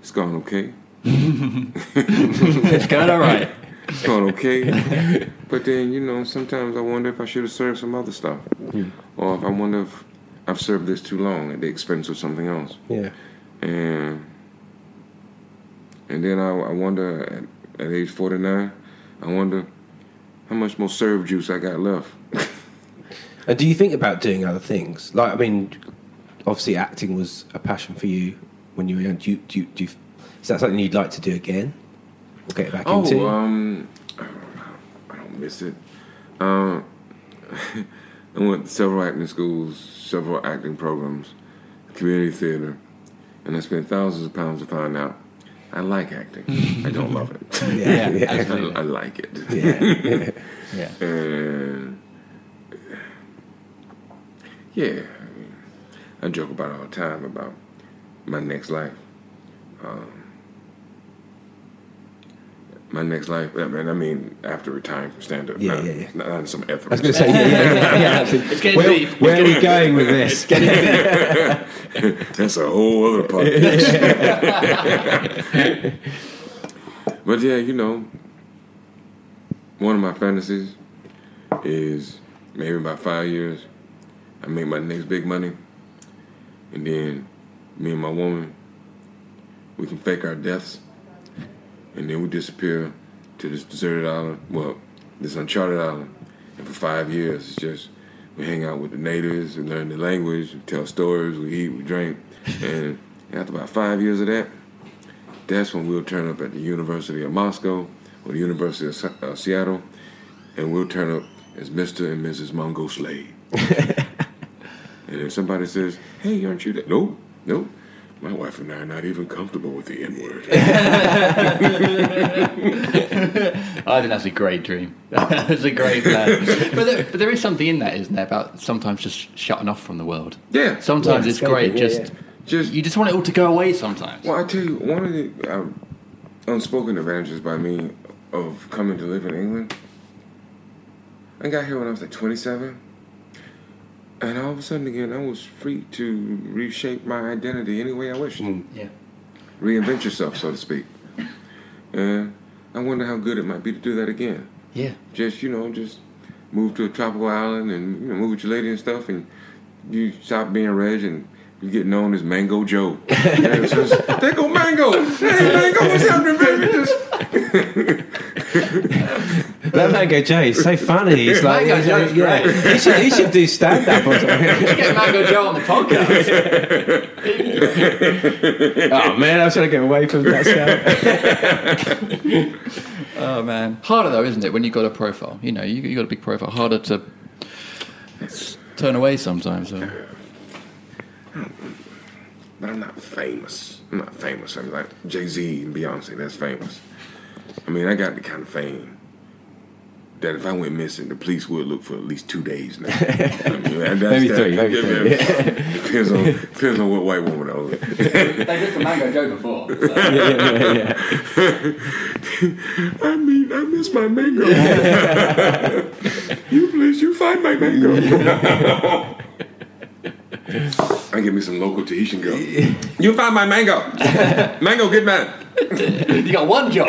it's gone okay. It's going all right. It's gone okay. but then, you know, sometimes I wonder if I should have served some other stuff. Hmm. Or if I wonder if I've served this too long at the expense of something else. Yeah. And and then I, I wonder at, at age 49, I wonder how much more serve juice I got left. And do you think about doing other things? Like, I mean, obviously, acting was a passion for you when you were young. Do you, do you, do you, is that something you'd like to do again? Get back into? Oh, um, I don't, I don't miss it. Um, I went to several acting schools, several acting programs, community theater, and I spent thousands of pounds to find out I like acting. I don't love it. yeah, yeah, absolutely. I, I like it. yeah. Yeah. And yeah, I, mean, I joke about it all the time about my next life. Um, my next life, I mean, I mean after retiring from stand up. Yeah, not, yeah, yeah. Not, not in some ethics. I was going to say, yeah, yeah, yeah. yeah It's getting where, deep. Where are we going with this? That's a whole other podcast. but yeah, you know, one of my fantasies is maybe about five years, I make my next big money, and then me and my woman, we can fake our deaths, and then we disappear to this deserted island, well, this uncharted island, and for five years, it's just we hang out with the natives and learn the language, we tell stories, we eat, we drink, and after about five years of that, that's when we'll turn up at the University of Moscow or the University of uh, Seattle, and we'll turn up as Mr. and Mrs. Mungo Slade. and if somebody says, "Hey, aren't you that?" Nope, nope. My wife and I are not even comfortable with the N word. I think that's a great dream. that's a great plan. but, there, but there is something in that, isn't there, about sometimes just shutting off from the world. yeah. Sometimes Yeah, it's great yeah, just Just you just want it all to go away sometimes. Well, I tell you, one of the um, unspoken advantages by me of coming to live in England, I got here when I was like 27. And all of a sudden, again, I was free to reshape my identity any way I wished. Mm. Yeah. Reinvent yourself, so to speak. And I wonder how good it might be to do that again. Yeah. Just, you know, just move to a tropical island and, you know, move with your lady and stuff, and you stop being Reg and you get known as Mango Joe. Yeah, it's just, there go Mango! Hey, Mango, what's happening, baby? Just, Mango Joe is so funny. He's like, Mango he's Joe's like, yeah, great. he should, he should do stand up or something. Get Mango Joe on the podcast. oh man, I was trying to get away from that stuff. oh man, harder though, isn't it? When you've got a profile, you know, you you got a big profile. Harder to turn away sometimes. So. But I'm not famous. I'm not famous. I'm like Jay Z and Beyonce. That's famous. I mean, I got the kind of fame that if I went missing, the police would look for at least two days now. I mean, that's Maybe that- three, maybe yeah, three, yeah. Depends on depends on what white woman I was. They did for Mango Joe before. yeah, yeah, yeah. I mean, I miss my mango. you please, you find my mango. I give me some local Tahitian girl. You find my mango. mango, get mad. you got one job.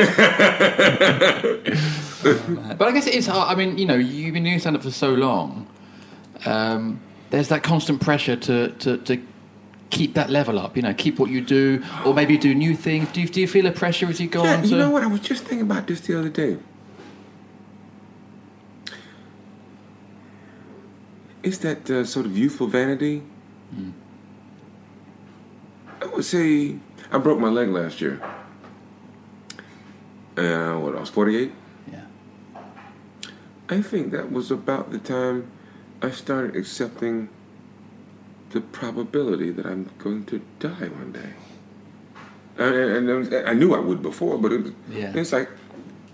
but I guess it is hard. I mean, you know, you've been doing stand up for so long. Um, there's that constant pressure to, to, to keep that level up, you know, keep what you do, or maybe do new things. Do you, do you feel a pressure as you go yeah, on? To... You know what? I was just thinking about this the other day. Is that uh, sort of youthful vanity? Mm. I would say I broke my leg last year. Uh, what, I was 48? I think that was about the time I started accepting the probability that I'm going to die one day. And, and, and I knew I would before, but it, Yeah. it's like,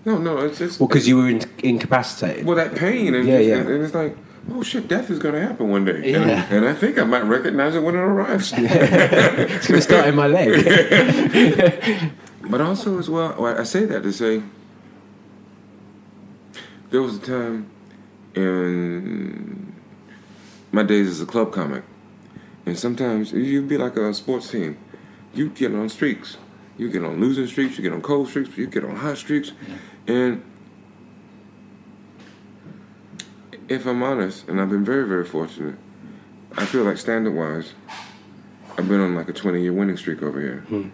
no, no, it's just Well, because you were in, incapacitated. well that pain, and, Yeah, yeah. and, and it's like, oh shit, death is going to happen one day, and, Yeah. and I think I might recognize it when it arrives. It's going to start in my leg. But also as well, well, I say that to say there was a time in my days as a club comic, and sometimes you'd be like a sports team. You get on streaks. You get on losing streaks. You get on cold streaks. You get on hot streaks, and if I'm honest, and I've been very, very fortunate, I feel like standard wise, I've been on like a 20 year winning streak over here. Hmm.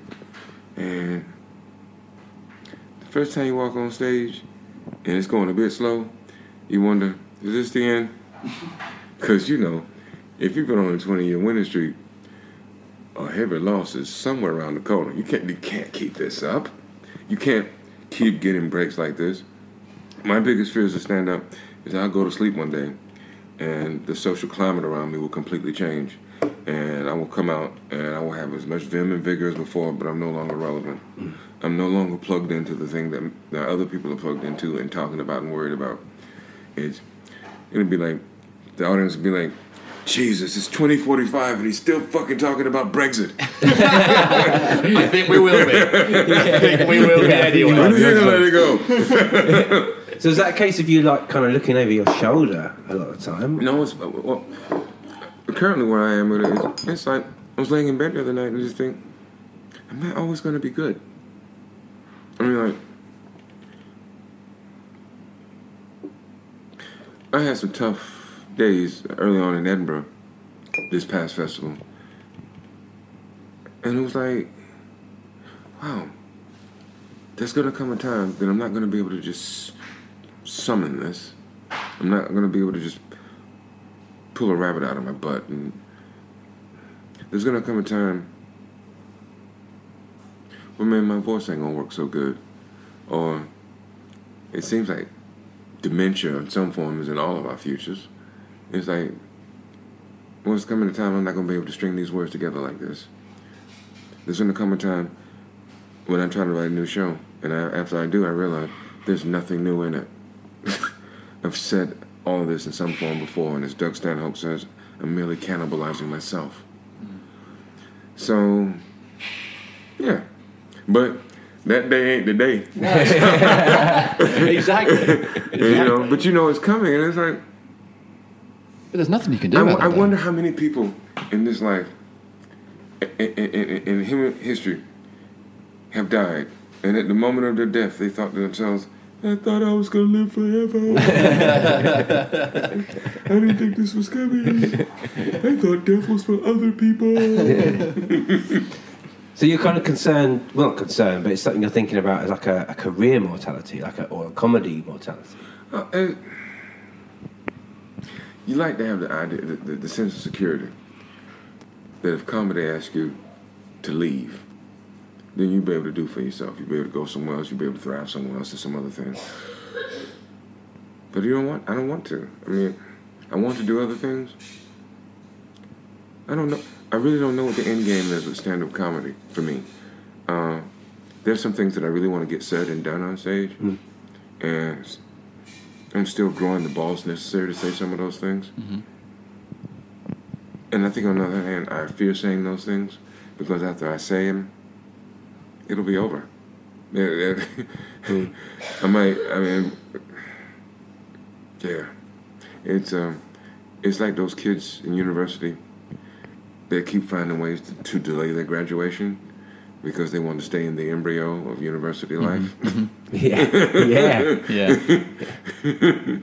And the first time you walk on stage and it's going a bit slow, you wonder, is this the end? Because, you know, if you've been on a 20 year winning streak, a heavy loss is somewhere around the corner. You can't, you can't keep this up. You can't keep getting breaks like this. My biggest fear as a stand up is I'll go to sleep one day and the social climate around me will completely change. And I will come out and I will have as much vim and vigor as before, but I'm no longer relevant. I'm no longer plugged into the thing that, that other people are plugged into and talking about and worried about. It's it'll be like the audience will be like, Jesus, it's 2045 and he's still fucking talking about Brexit. I think we will be. I think we will be anyway. When are you gonna let it go? so is that a case of you like kind of looking over your shoulder a lot of the time? No, it's uh, well, currently where I am with it, it's, it's like I was laying in bed the other night and just think, am I always going to be good? I mean, like, I had some tough days early on in Edinburgh this past festival, and it was like, wow, there's to come a time that I'm not to be able to just summon this. I'm not to be able to just pull a rabbit out of my butt. And there's gonna come a time when man, my voice ain't gonna oh, work so good, or it seems like dementia in some form is in all of our futures. It's like well, it's coming a time I'm not gonna be able to string these words together like this. There's gonna come a time when I try to write a new show, and I, after I do, I realize there's nothing new in it. I've said all of this in some form before, and as Doug Stanhope says, I'm merely cannibalizing myself. Mm. So, yeah. But that day ain't the day. exactly. you know, but you know it's coming, and it's like, But there's nothing you can do I, about I wonder how many people in this life, in, in, in, in human history, have died, and at the moment of their death, they thought to themselves, I thought I was gonna live forever. I didn't think this was coming. I thought death was for other people. So you're kind of concerned, well, not concerned, but it's something you're thinking about as like a, a career mortality, like a, or a comedy mortality. Uh, and you like to have the idea, the, the, the sense of security that if comedy asks you to leave, then you'll be able to do for yourself. You'll be able to go somewhere else. You'll be able to thrive somewhere else or some other thing. But you don't want. I don't want to. I mean, I want to do other things. I don't know. I really don't know what the end game is with stand-up comedy for me. Uh, there's some things that I really want to get said and done on stage, and I'm still growing the balls necessary to say some of those things. And I think on the other hand, I fear saying those things because after I say them, it'll be over. Yeah. I might. I mean, yeah. It's um, it's like those kids in university. They keep finding ways to, to delay their graduation because they want to stay in the embryo of university mm-hmm. life. Mm-hmm. Yeah, yeah. Yeah.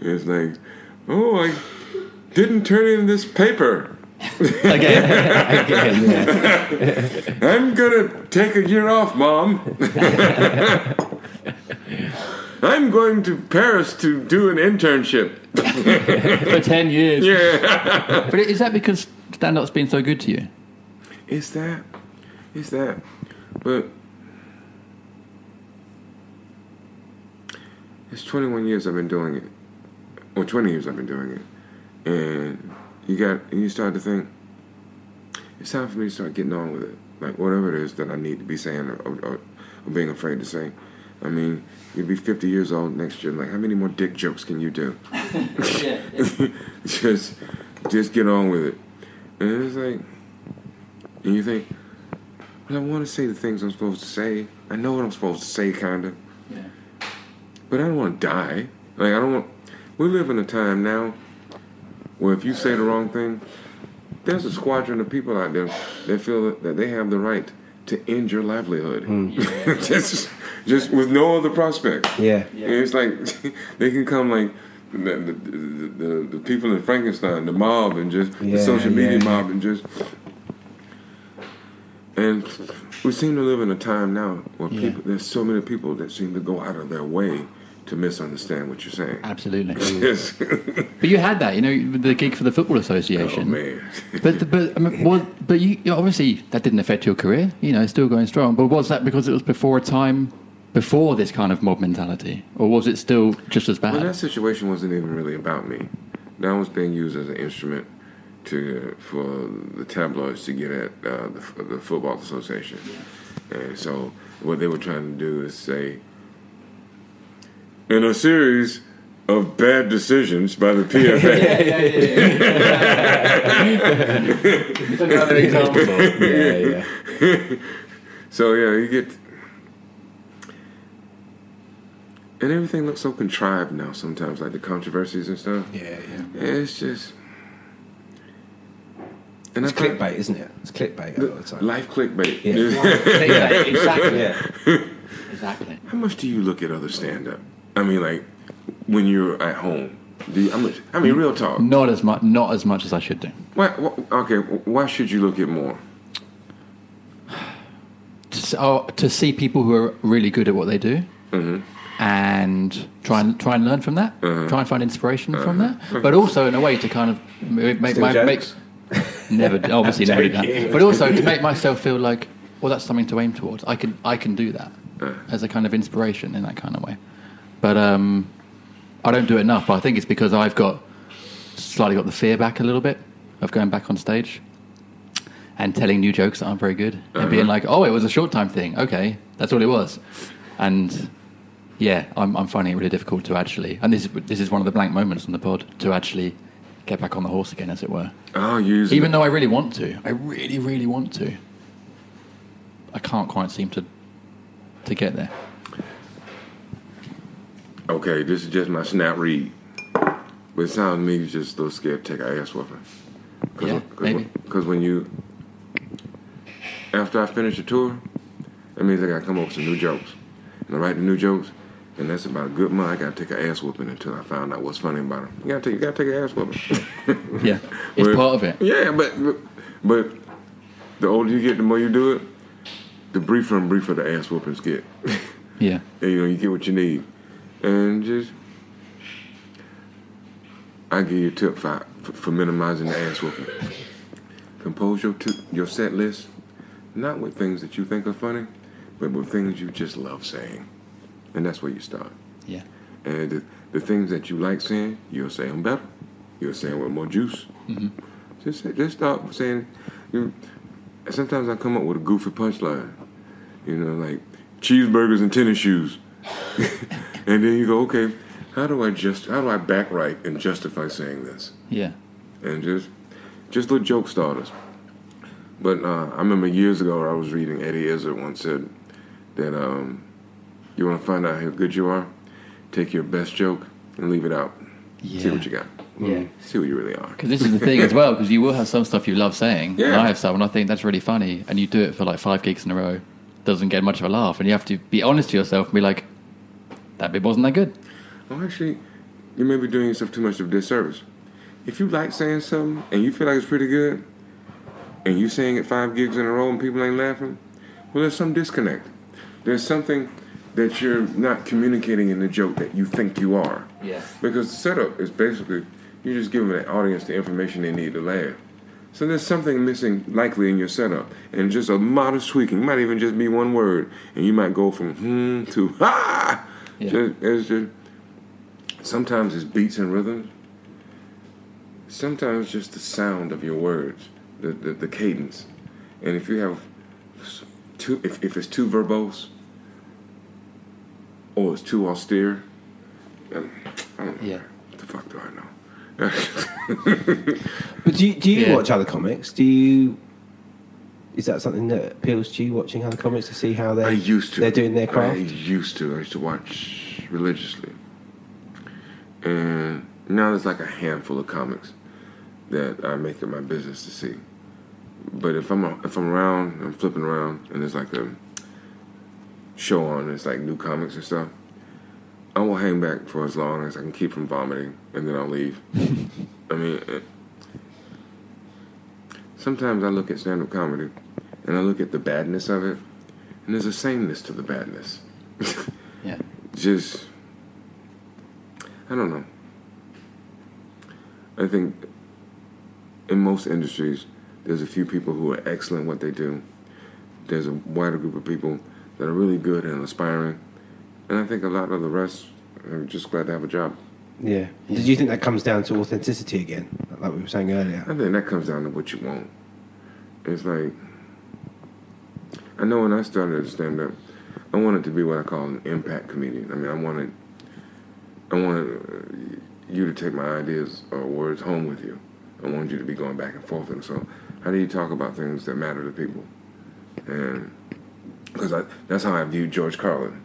it's like, oh, I didn't turn in this paper. Again. Again, yeah. I'm gonna take a year off, Mom. I'm going to Paris to do an internship. For 10 years. Yeah. But is that because stand up's been so good to you? It's that. It's that. But it's 21 years I've been doing it. Or 20 years I've been doing it. And you got, and you start to think, it's time for me to start getting on with it. Like whatever it is that I need to be saying or, or, or being afraid to say. I mean, you'll be 50 years old next year. Like, how many more dick jokes can you do? Yeah. just, just get on with it. And it's like, and you think, well, I want to say the things I'm supposed to say. I know what I'm supposed to say, kind of. Yeah. But I don't want to die. Like, I don't want. We live in a time now where if you say the wrong thing, there's a squadron of people out there that feel that, that they have the right to end your livelihood. Hmm. just, just with no other prospect. Yeah. And it's like they can come like the, the, the, people in Frankenstein, the mob, and just the social media yeah, mob, and just. And we seem to live in a time now where Yeah. people, there's so many people that seem to go out of their way to misunderstand what you're saying. Absolutely. Yes. But you had that, you know, the gig for the Football Association. oh man. But but I mean, was, but you you- obviously that didn't affect your career. You know, still going strong. But was that because it was before a time before this kind of mob mentality, or was it still just as bad? Well, that situation wasn't even really about me. That was being used as an instrument to for the tabloids to get at uh, the, the Football Association. And so, what they were trying to do is say, in a series of bad decisions by the PFA, Another example. Yeah, yeah. so yeah, you get, and everything looks so contrived now. Sometimes, like the controversies and stuff. Yeah, yeah. It's just. And It's I thought- clickbait, isn't it? It's clickbait a lot the time. Life clickbait. Yeah. exactly. Yeah. Exactly. How much do you look at other stand up? I mean, like when you're at home. Do you, I, mean, I mean, real talk. Not as much. Not as much as I should do. Why, why, okay, why should you look at more? To, s- oh, to see people who are really good at what they do, mm-hmm. And try and try and learn from that. Uh-huh. Try and find inspiration from uh-huh. that. But also in a way to kind of make, make Still my make, never obviously never do that. But also to make myself feel like, well, that's something to aim towards. I can I can do that uh. as a kind of inspiration in that kind of way. But um, I don't do it enough. But I think it's because I've got slightly got the fear back a little bit of going back on stage and telling new jokes that aren't very good and uh-huh. being like, oh, it was a short time thing. Okay, that's all it was. And yeah, I'm, I'm finding it really difficult to actually, and this is, this is one of the blank moments on the pod, to actually get back on the horse again, as it were. Oh, you Even though I really want to, I really, really want to, I can't quite seem to to get there. Okay, this is just my snap read. But it sounds to me you're just a little scared to take an ass whooping. Cause, Yeah, cause maybe. When, Because when you, after I finish the tour, that means I gotta come up with some new jokes. And I write the new jokes, and that's about a good month. I gotta take an ass whooping until I find out what's funny about them. You gotta take, you gotta take an ass whooping. Yeah, it's But- part of it. Yeah, but, but but the older you get, the more you do it, the briefer and briefer the ass whoopings get. Yeah, And, you know, you get what you need. And just I give you a tip for, for, for minimizing the ass whooping. Compose your t- your set list, not with things that you think are funny, but with things you just love saying, and that's where you start. Yeah. And the, the things that you like saying, you'll say them better. You'll say them with more juice. Mhm. Just say- just start saying. You sometimes I come up with a goofy punchline. You know, like cheeseburgers and tennis shoes. and then you go, okay, how do I just how do I back right and justify saying this? Yeah. And just just little joke starters. But uh, I remember years ago I was reading Eddie Izzard once said that um, you want to find out how good you are, take your best joke and leave it out. Yeah. See what you got. Yeah. Mm. See what you really are. Because this is the thing as well, because you will have some stuff you love saying, and Yeah. I have some, and I think that's really funny, and you do it for like five gigs in a row, doesn't get much of a laugh, and you have to be honest to yourself and be like, that bit wasn't that good. Well, actually, you may be doing yourself too much of a disservice. If you like saying something and you feel like it's pretty good, and you're saying it five gigs in a row and people ain't laughing, well, there's some disconnect. There's something that you're not communicating in the joke that you think you are. Yeah. Because the setup is basically you're just giving the audience the information they need to laugh. So there's something missing likely in your setup, and just a modest tweaking. Might even just be one word, and you might go from hmm to ha. Yeah. Just, it's just sometimes it's beats and rhythms. Sometimes just the sound of your words, the the, the cadence, and if you have too, if, if it's too verbose or it's too austere, then I don't know. Yeah. What the fuck do I know? But do you, do you Yeah. watch other comics? Do you? Is that something that appeals to you? Watching other comics to see how they I used to. they're doing their craft. I used to. I used to watch religiously, and now there's like a handful of comics that I make it my business to see. But if I'm if I'm around, I'm flipping around, and there's like a show on, it's like new comics and stuff. I will hang back for as long as I can keep from vomiting, and then I'll leave. I mean, sometimes I look at stand-up comedy, and I look at the badness of it, and there's a sameness to the badness. Yeah. Just, I don't know. I think in most industries, there's a few people who are excellent at what they do. There's a wider group of people that are really good and aspiring, and I think a lot of the rest are just glad to have a job. Yeah. Did you think that comes down to authenticity again, like we were saying earlier? I think that comes down to what you want. It's like I know when I started to stand up, I wanted to be what I call an impact comedian. I mean, I wanted, I wanted uh, you to take my ideas or words home with you. I wanted you to be going back and forth. And so, how do you talk about things that matter to people? And because that's how I viewed George Carlin.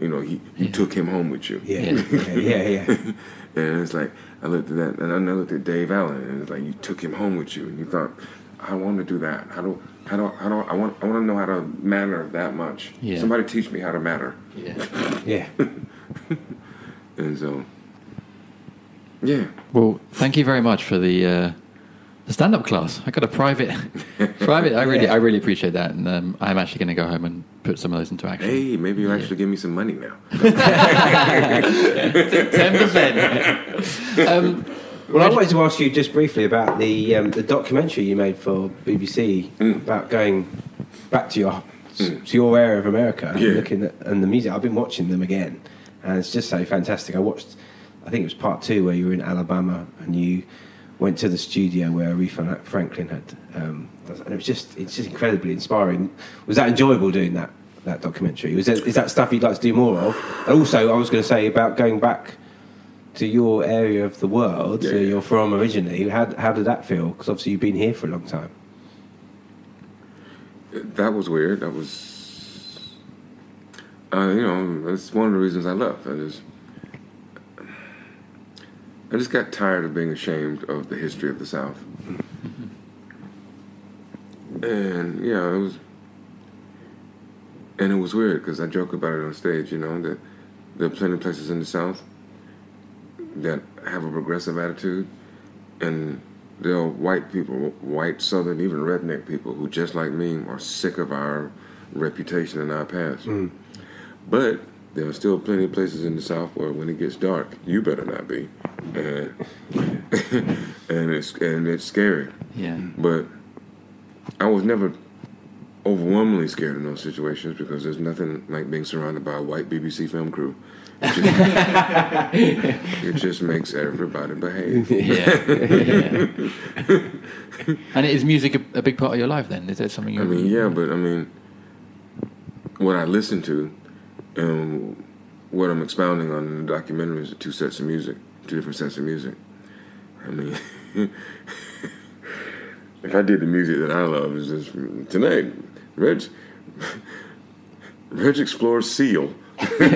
You know, he, he took him home with you. Yeah. Yeah. Yeah. yeah. And it's like I looked at that, and then I looked at Dave Allen, and it's like you took him home with you, and you thought, I want to do that. How do how do how do I want I want to know how to matter that much. Yeah. Somebody teach me how to matter. Yeah. yeah. And so, yeah, Well, thank you very much for the uh, the stand up class. I got a private private. I really I really appreciate that, and um, I'm actually going to go home and put some of those into action. hey, maybe you'll actually give me some money now. Ten percent. Um, Well, I wanted to ask you just briefly about the um, the documentary you made for BBC Mm. about going back to your to your area of America and Yeah. looking at and the music. I've been watching them again, and it's just so fantastic. I watched, I think it was part two where you were in Alabama and you went to the studio where Aretha Franklin had, um, and it was just it's just incredibly inspiring. Was that enjoyable doing that that documentary? Was that, is that stuff you'd like to do more of? And also, I was going to say about going back to your area of the world Yeah, where yeah. you're from originally. How how did that feel? Because obviously you've been here for a long time. that was weird. That was, uh, you know, that's one of the reasons I left. I just, I just got tired of being ashamed of the history of the South. And yeah, it was, and it was weird because I joke about it on stage. You know that there are plenty of places in the South that have a progressive attitude, and there are white people, white Southern, even redneck people who, just like me, are sick of our reputation and our past. Mm. But there are still plenty of places in the South where, when it gets dark, you better not be. And and it's and it's scary. Yeah. But I was never overwhelmingly scared in those situations because there's nothing like being surrounded by a white BBC film crew. It just, it just makes everybody behave. Yeah. and is music a, a big part of your life then? Is that something you I mean, yeah, but I mean, what I listen to and what I'm expounding on in the documentary is two sets of music, two different sets of music. I mean, if I did the music that I love, is just tonight, Reg, Reg explores Seal. She'll take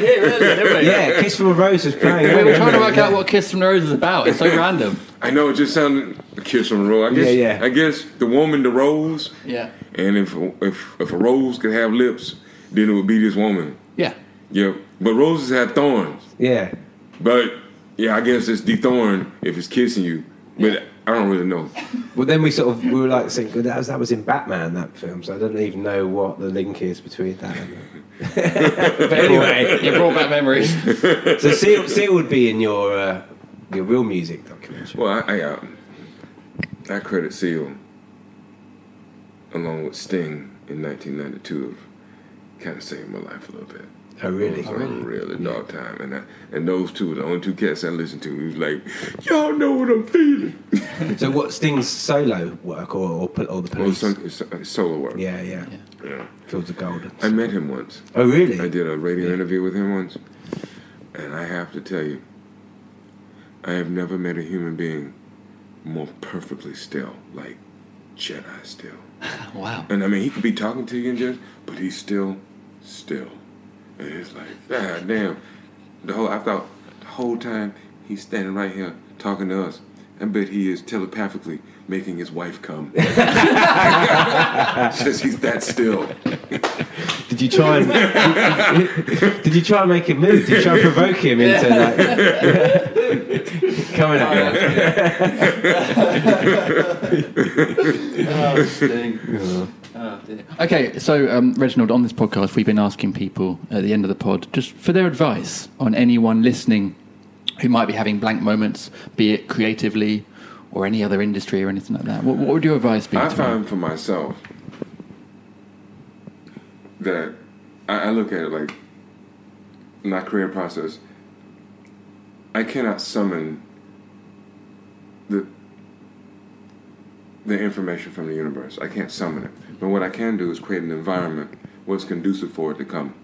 it, really, didn't we? Yeah, Kiss from a Rose is playing. We were trying to work out what Kiss from the Rose is about. It's so random. I know it just sounded a kiss from a rose. I guess, Yeah, yeah. I guess the woman, the rose, Yeah. and if if if a rose could have lips, then it would be this woman. Yeah. Yeah, but roses have thorns. Yeah. But yeah, I guess it's thorn if it's kissing you. But I don't really know. Well, then we sort of we were like saying, "Good, that was, that was in Batman that film." So I don't even know what the link is between that. and but anyway, You brought back memories. so Seal, Seal would be in your uh, your real music documentary. Well, I I, uh, I credit Seal along with Sting in 1992 of kind of saved my life a little bit. Oh, really? It was a really dark time, and I, and those two were the only two cats I listened to. He was like, "Y'all know what I'm feeling." So what Sting's solo work or or, or the Well, some- it's, it's solo work. Yeah, yeah, yeah. Fields of Gold. I met him once. Oh, really? I did a radio interview with him once, and I have to tell you, I have never met a human being more perfectly still, like Jedi still. Wow. And I mean, he could be talking to you and just, but he's still still. And it's like, God damn. The whole I thought the whole time he's standing right here talking to us. I bet he is telepathically making his wife come. Just he's that still. Did you try and did you try and make him move? Did you try and provoke him into like coming at Oh, Sting. Oh, dear. Okay, so um, Reginald, on this podcast, we've been asking people at the end of the pod just for their advice on anyone listening who might be having blank moments, be it creatively or any other industry or anything like that. What, what would your advice be? I to found for myself that I, I look at it like my career process. I cannot summon the the information from the universe. I can't summon it. But what I can do is create an environment where it's conducive for it to come.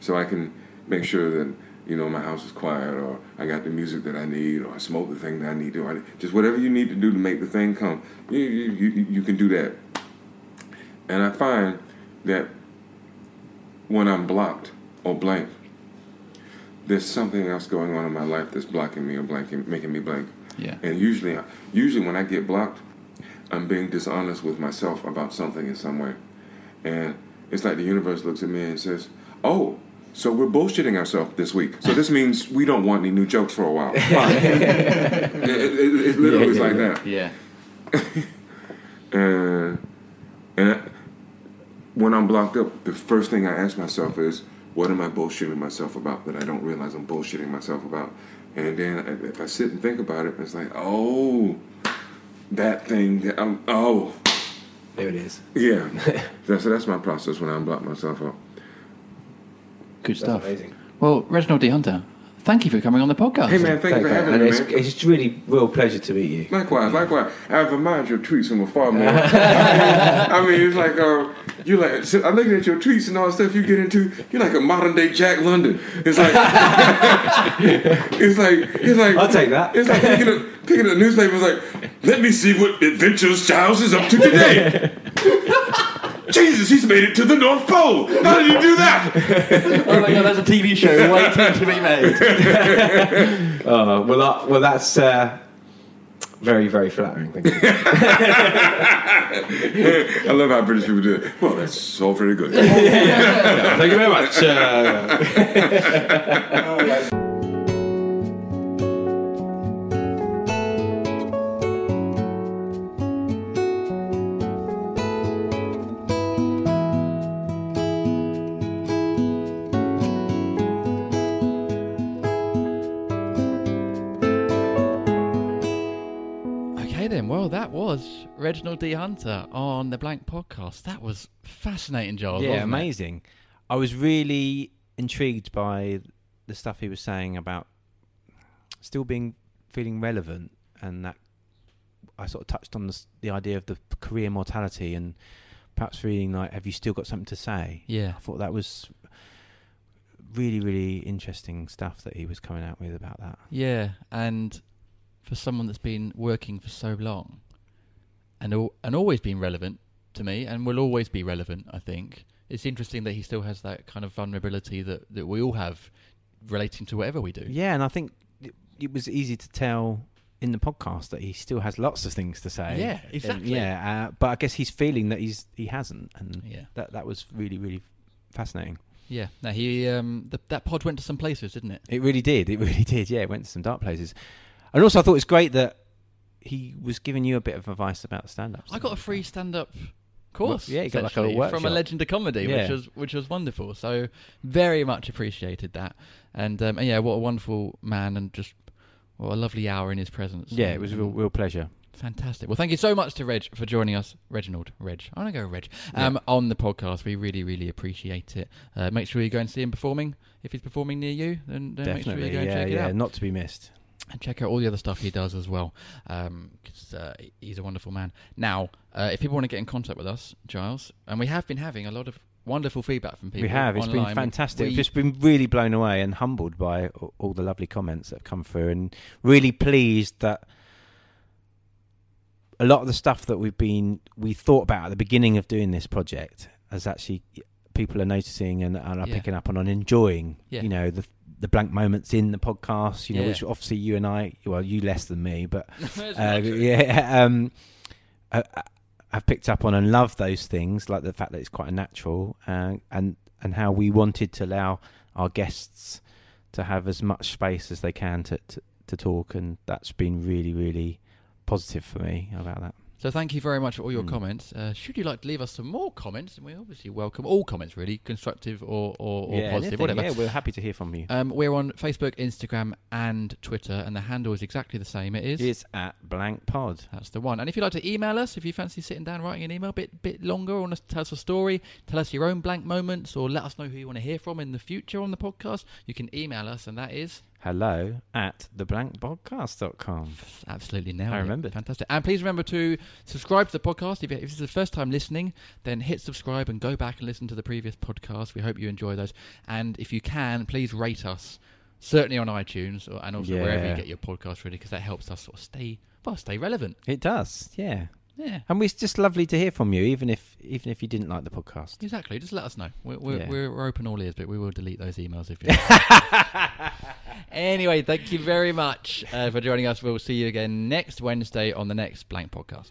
So I can make sure that you know my house is quiet, or I got the music that I need, or I smoke the thing that I need to, just whatever you need to do to make the thing come. You, you, you, you can do that. And I find that when I'm blocked or blank, there's something else going on in my life that's blocking me or blanking, making me blank. Yeah. And usually, usually when I get blocked, I'm being dishonest with myself about something in some way. And it's like the universe looks at me and says, "Oh, so we're bullshitting ourselves this week. So this means we don't want any new jokes for a while." It, it, it, it's literally it's like that. Yeah. And and I- when I'm blocked up, the first thing I ask myself is, "What am I bullshitting myself about that I don't realize I'm bullshitting myself about?" And then if I sit and think about it, it's like, "Oh, that thing. That I'm, oh, There it is. yeah." that's that's my process when I block myself up. Good stuff. amazing. Well, Reginald D. Hunter, thank you for coming on the podcast. Hey man, thank you for having and me, it's, man. it's really real pleasure to meet you. Likewise, likewise. I've admired your tweets from afar, man. I mean, it's like uh, you're like so I'm looking at your tweets and all the stuff you get into. You're like a modern day Jack London. It's like it's like it's like I'll take that. It's like picking up picking up the newspaper. It's like let me see what adventures Giles is up to today. Jesus, he's made it to the North Pole. How did he do that? oh my god, there's a TV show waiting to be made. Oh well, uh, well that's uh, very very flattering. Thank you. I love how British people do it. Well, that's all very good. Thank you very much. Uh, Reginald D. Hunter on the Blank Podcast. That was fascinating, Giles. yeah, wasn't it? amazing. I was really intrigued by the stuff he was saying about still being feeling relevant, and that I sort of touched on the, the idea of the career mortality and perhaps feeling like, have you still got something to say? Yeah. I thought that was really, really interesting stuff that he was coming out with about that. Yeah, and for someone that's been working for so long and al- and always been relevant to me and will always be relevant, I think. It's interesting that he still has that kind of vulnerability that, that we all have relating to whatever we do. Yeah, and I think it, it was easy to tell in the podcast that he still has lots of things to say. Yeah, exactly. yeah, uh, but I guess he's feeling that he's he hasn't, and Yeah. that that was really really fascinating. Yeah. Now he um the, that pod went to some places, didn't it? It really did. It really did. Yeah, it went to some dark places, and also I thought it was great that he was giving you a bit of advice about stand up. I got a free stand up course. Well, yeah, you got like a essentially, from a legend of comedy, which was which was wonderful. So very much appreciated that. And um and yeah, what a wonderful man and just what a lovely hour in his presence. Yeah, it was a real, real pleasure. Fantastic. Well, thank you so much to Reg for joining us, Reginald. Reg, I want to go Reg um, on the podcast. We really, really appreciate it. Uh, make sure you go and see him performing. If he's performing near you, then, then make sure Definitely, you go and yeah, check it yeah, out. not to be missed. And check out all the other stuff he does as well. Because uh, he's a wonderful man. Now, uh, if people want to get in contact with us, Giles, and we have been having a lot of wonderful feedback from people. we have. It's online. been fantastic. We- I've just been really blown away and humbled by all the lovely comments that have come through, and really pleased that a lot of the stuff that we've been we thought about at the beginning of doing this project has actually people are noticing and, and are Yeah. picking up on and enjoying. Yeah. You know the the blank moments in the podcast. You know, Yeah. which obviously you and I, well, you less than me, but uh, yeah, um, I, I've picked up on and love those things, like the fact that it's quite a natural, uh, and and how we wanted to allow our guests to have as much space as they can to, to, to talk, and that's been really, really positive for me about that. So thank you very much for all your Mm. comments. Uh, should you like to leave us some more comments, and we obviously welcome all comments, really, constructive or, or, or yeah, positive, anything, whatever. Yeah, we're happy to hear from you. Um, we're on Facebook, Instagram, and Twitter, and the handle is exactly the same. It is. It's at blank pod. That's the one. And if you'd like to email us, if you fancy sitting down writing an email a bit bit longer, or want to tell us a story, tell us your own blank moments, or let us know who you want to hear from in the future on the podcast, you can email us, and that is Hello at theblankpodcast.com. absolutely now. I remember. Fantastic. And please remember to subscribe to the podcast. If, if this is the first time listening, then hit subscribe and go back and listen to the previous podcast. We hope you enjoy those. And if you can, please rate us. Certainly on iTunes or, and also wherever you get your podcast, really, because that helps us sort of stay well, stay relevant. It does, yeah. Yeah. And it's just lovely to hear from you, even if even if you didn't like the podcast. Exactly. Just let us know. We're, we're, Yeah. we're, we're open all ears, but we will delete those emails if you. anyway, thank you very much uh, for joining us. We'll see you again next Wednesday on the next Blank Podcast.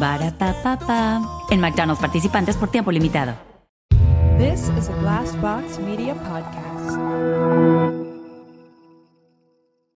Barapapapa. En McDonald's participantes por tiempo limitado. This is a Glass Box Media podcast.